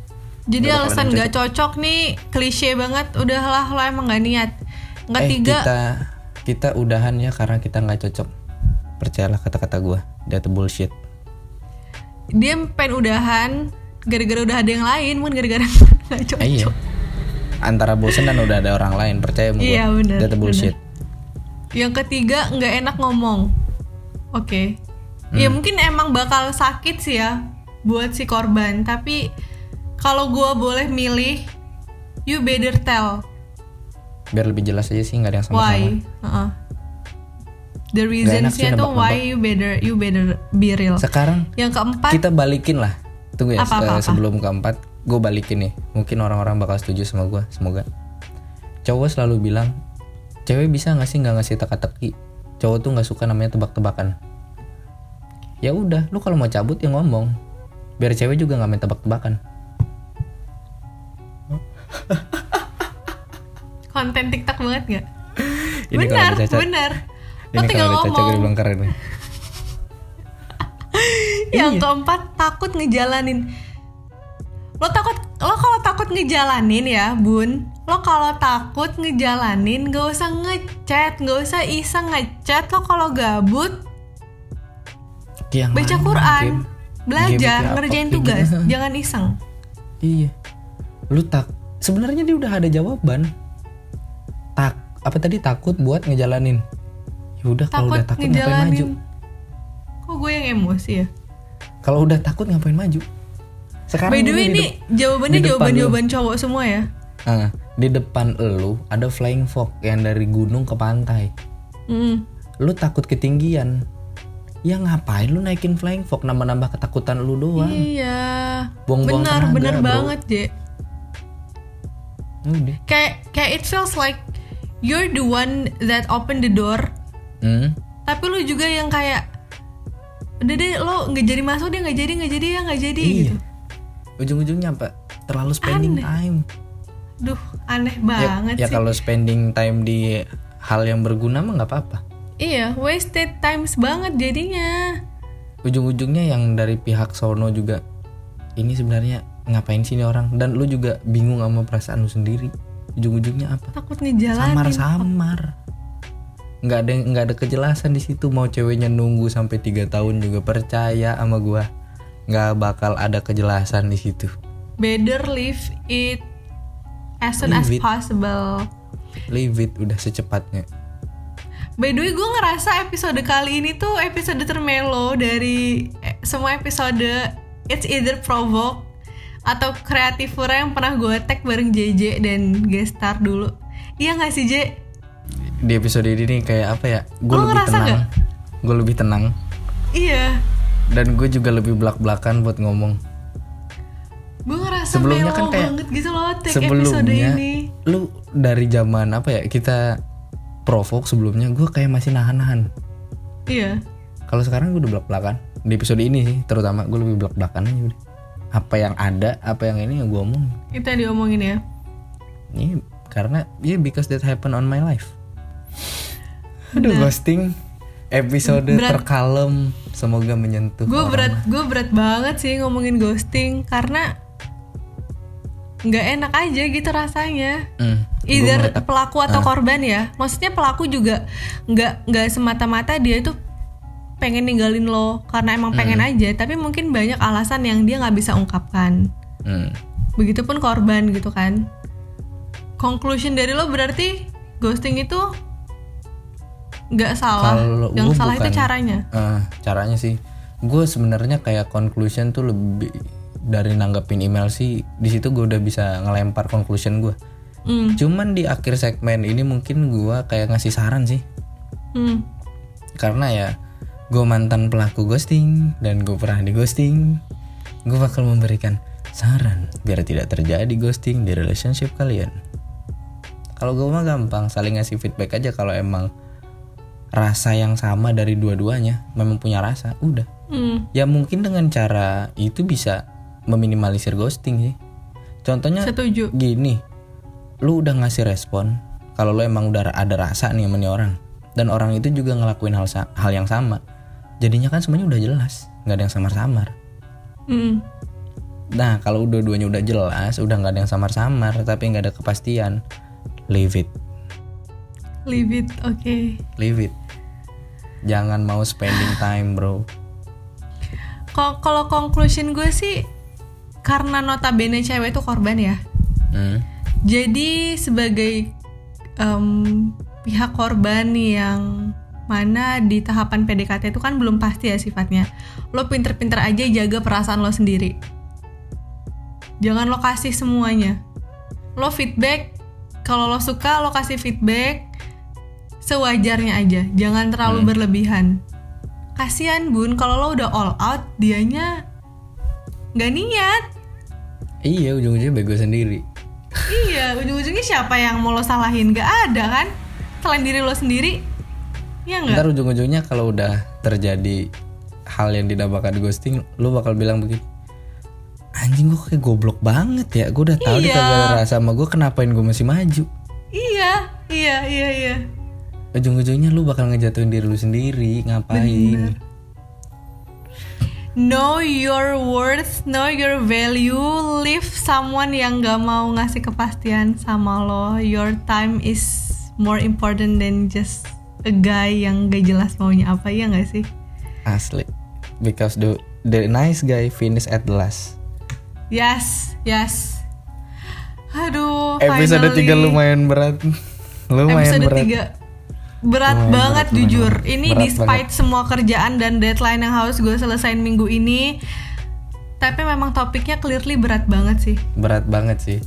jadi bakalan alasan cocok. nggak cocok. nih klise banget udahlah lo emang nggak niat. Nggak eh tiga. kita kita udahan ya karena kita nggak cocok. Percayalah kata-kata gue that bullshit. Dia pengen udahan gara-gara udah ada yang lain bukan gara-gara nggak cocok. Eh, iya. Antara bosen dan udah ada orang lain percaya sama gue Iya, bener, that bullshit. Yang ketiga nggak enak ngomong. Oke. Hmm. ya mungkin emang bakal sakit sih ya buat si korban. Tapi kalau gua boleh milih you better tell. Biar lebih jelas aja sih nggak ada yang sama-sama. Why? Heeh. the enak reasons sih nya tuh nebak-nebak. why you better you better be real. Sekarang yang keempat? kita balikin lah. Tunggu ya Apa, apa, eh, apa? sebelum keempat gue balikin nih. Mungkin orang-orang bakal setuju sama gue semoga. Cowok selalu bilang cewek bisa nggak sih nggak ngasih teka-teki? Cowok tuh nggak suka namanya tebak-tebakan. Ya udah lu kalau mau cabut ya ngomong. Biar cewek juga nggak main tebak-tebakan konten tiktok banget nggak Ini benar ada cacat. benar lo ini tinggal ada cacat ngomong dibilang keren Yang Iya. keempat takut ngejalanin. Lo takut lo kalau takut ngejalanin ya, Bun. Lo kalau takut ngejalanin gak usah ngechat, gak usah iseng ngechat. Lo kalau gabut Yang baca mana? Quran, Game- belajar, game ngerjain tugas, gini. jangan iseng. Iya. Lu tak sebenarnya dia udah ada jawaban. Tak apa tadi takut buat ngejalanin. Ya udah kalau udah takut ngapain maju? ngejalanin. Kok gue yang emosi ya? Kalau udah takut ngapain maju? Sekarang By the way ini jawabannya di depan jawaban-jawaban cowok semua ya. Ah, di depan elu ada flying fox yang dari gunung ke pantai. Mm. Lu takut ketinggian. Ya ngapain lu naikin flying fox nambah-nambah ketakutan lu doang. Iya. Buang-buang Benar, tenaga, benar bro. banget, Je. Udah kayak kayak it feels like you're the one that open the door. Hmm. tapi lu juga yang kayak udah deh lo nggak jadi masuk dia nggak jadi nggak jadi ya nggak jadi iya. gitu. Ujung-ujungnya apa terlalu spending Aneh. time. Duh aneh ya, banget ya sih. kalau spending time di hal yang berguna mah nggak apa-apa. Iya wasted times banget jadinya. Ujung-ujungnya yang dari pihak sono juga ini sebenarnya ngapain sih ini orang? Dan lu juga bingung sama perasaan lu sendiri. Ujung-ujungnya apa? Takut ngejalanin. Samar-samar. Nggak ada nggak ada kejelasan di situ. Mau ceweknya nunggu sampai tiga tahun juga percaya sama gua. Nggak bakal ada kejelasan di situ. Better leave it as soon as Leave it. possible. Leave it udah secepatnya. By the way, gue ngerasa episode kali ini tuh episode termelo dari eh, semua episode It's either provoke atau kreatif yang pernah gue tag bareng JJ dan Gestar dulu. Iya gak sih J? di episode ini nih kayak apa ya gue lebih ngerasa tenang gue lebih tenang Iya. dan gue juga lebih belak belakan buat ngomong Gue ngerasa Sebelumnya kan kayak- banget gitu loh tag episode sebelumnya ini. lu dari zaman apa ya kita provoke sebelumnya gue kayak masih nahan-nahan Iya. kalau sekarang gue udah belak belakan di episode ini sih terutama gue lebih belak belakan aja udah apa yang ada apa yang ini yang gue omong Kita diomongin ya. ini karena ya because that happen on my life. Aduh ghosting episode Berat. terkalem. Semoga menyentuh Gue berat, gue berat banget sih ngomongin ghosting karena nggak enak aja gitu rasanya. Gua either pelaku atau korban ya. Maksudnya pelaku juga nggak nggak semata-mata dia itu pengen ninggalin lo karena emang pengen aja tapi mungkin banyak alasan yang dia nggak bisa ungkapkan. Hmm, begitupun korban gitu kan. Conclusion dari lo berarti ghosting itu nggak salah. Kalau yang salah itu bukan- caranya. Eh, caranya sih. Gue sebenarnya kayak conclusion tuh lebih dari nanggepin email sih di situ gue udah bisa ngelempar conclusion gue hmm. cuman di akhir segmen ini mungkin gue kayak ngasih saran sih. Hmm. karena ya gue mantan pelaku ghosting dan gue pernah di ghosting. Gue bakal memberikan saran biar tidak terjadi ghosting di relationship kalian. Kalau gue mah gampang saling ngasih feedback aja kalau emang rasa yang sama dari dua-duanya memang punya rasa udah. Hmm. ya mungkin dengan cara itu bisa meminimalisir ghosting sih. Contohnya setuju. gini lu udah ngasih respon kalau lu emang udah ada rasa nih sama nih orang dan orang itu juga ngelakuin hal hal yang sama jadinya kan semuanya udah jelas nggak ada yang samar-samar. Hmm. nah kalau dua-duanya udah jelas udah nggak ada yang samar-samar tapi nggak ada kepastian leave it. Leave it oke. Leave it. Jangan mau spending time bro. Kalau conclusion gue sih karena notabene cewek itu korban ya. Hmm. Jadi sebagai em, pihak korban yang mana di tahapan PDKT itu kan belum pasti ya sifatnya. Lo pinter-pinter aja jaga perasaan lo sendiri. Jangan lo kasih semuanya. Lo feedback, kalau lo suka lo kasih feedback sewajarnya aja. Jangan terlalu berlebihan. Kasian bun, kalau lo udah all out, dianya nggak niat. iya ujung-ujungnya bego sendiri Iya, ujung-ujungnya siapa yang mau lo salahin? Gak ada kan? Selain diri lo sendiri, ya nggak? ntar ujung-ujungnya kalau udah terjadi hal yang dinamakan ghosting lu bakal bilang begini anjing gue kayak goblok banget ya gue udah tahu dia Iya. kagak ada rasa sama gue kenapain gue masih maju Iya, iya, iya, iya. ujung-ujungnya lu bakal ngejatuhin diri lu sendiri ngapain Know your worth, know your value. Leave someone yang gak mau ngasih kepastian sama lo. Your time is more important than just a guy yang gak jelas maunya apa ya gak sih? asli. Because the the nice guy finish at the last. Yes, yes. Aduh, episode finally. 3 lumayan berat. Lumayan episode berat. 3 berat Lumayan banget berat, jujur. lumayan ini berat despite semua kerjaan dan deadline yang harus gue selesain minggu ini tapi memang topiknya clearly berat banget sih. Berat banget sih.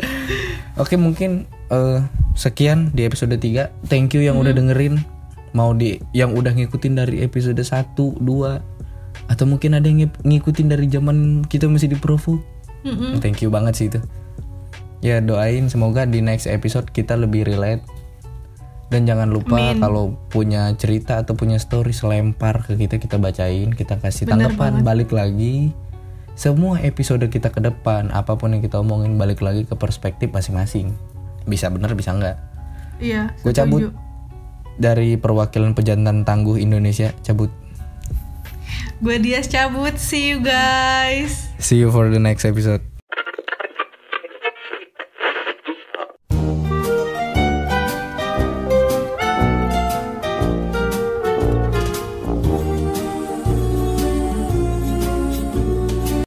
Oke mungkin eh, sekian di episode 3 Thank you yang udah dengerin. Mau di yang udah ngikutin dari episode 1, 2 Atau mungkin ada yang ngikutin dari zaman kita masih di Provo. Mm-mm. Thank you banget sih itu. Ya doain semoga di next episode kita lebih relate. Dan jangan lupa kalau punya cerita atau punya story selempar ke kita kita bacain kita kasih tanggapan. balik lagi semua episode kita ke depan apa pun yang kita omongin balik lagi ke perspektif masing-masing bisa bener bisa enggak Iya. gue cabut dari perwakilan pejantan tangguh Indonesia cabut Gue Dias cabut. See you guys. see you for the next episode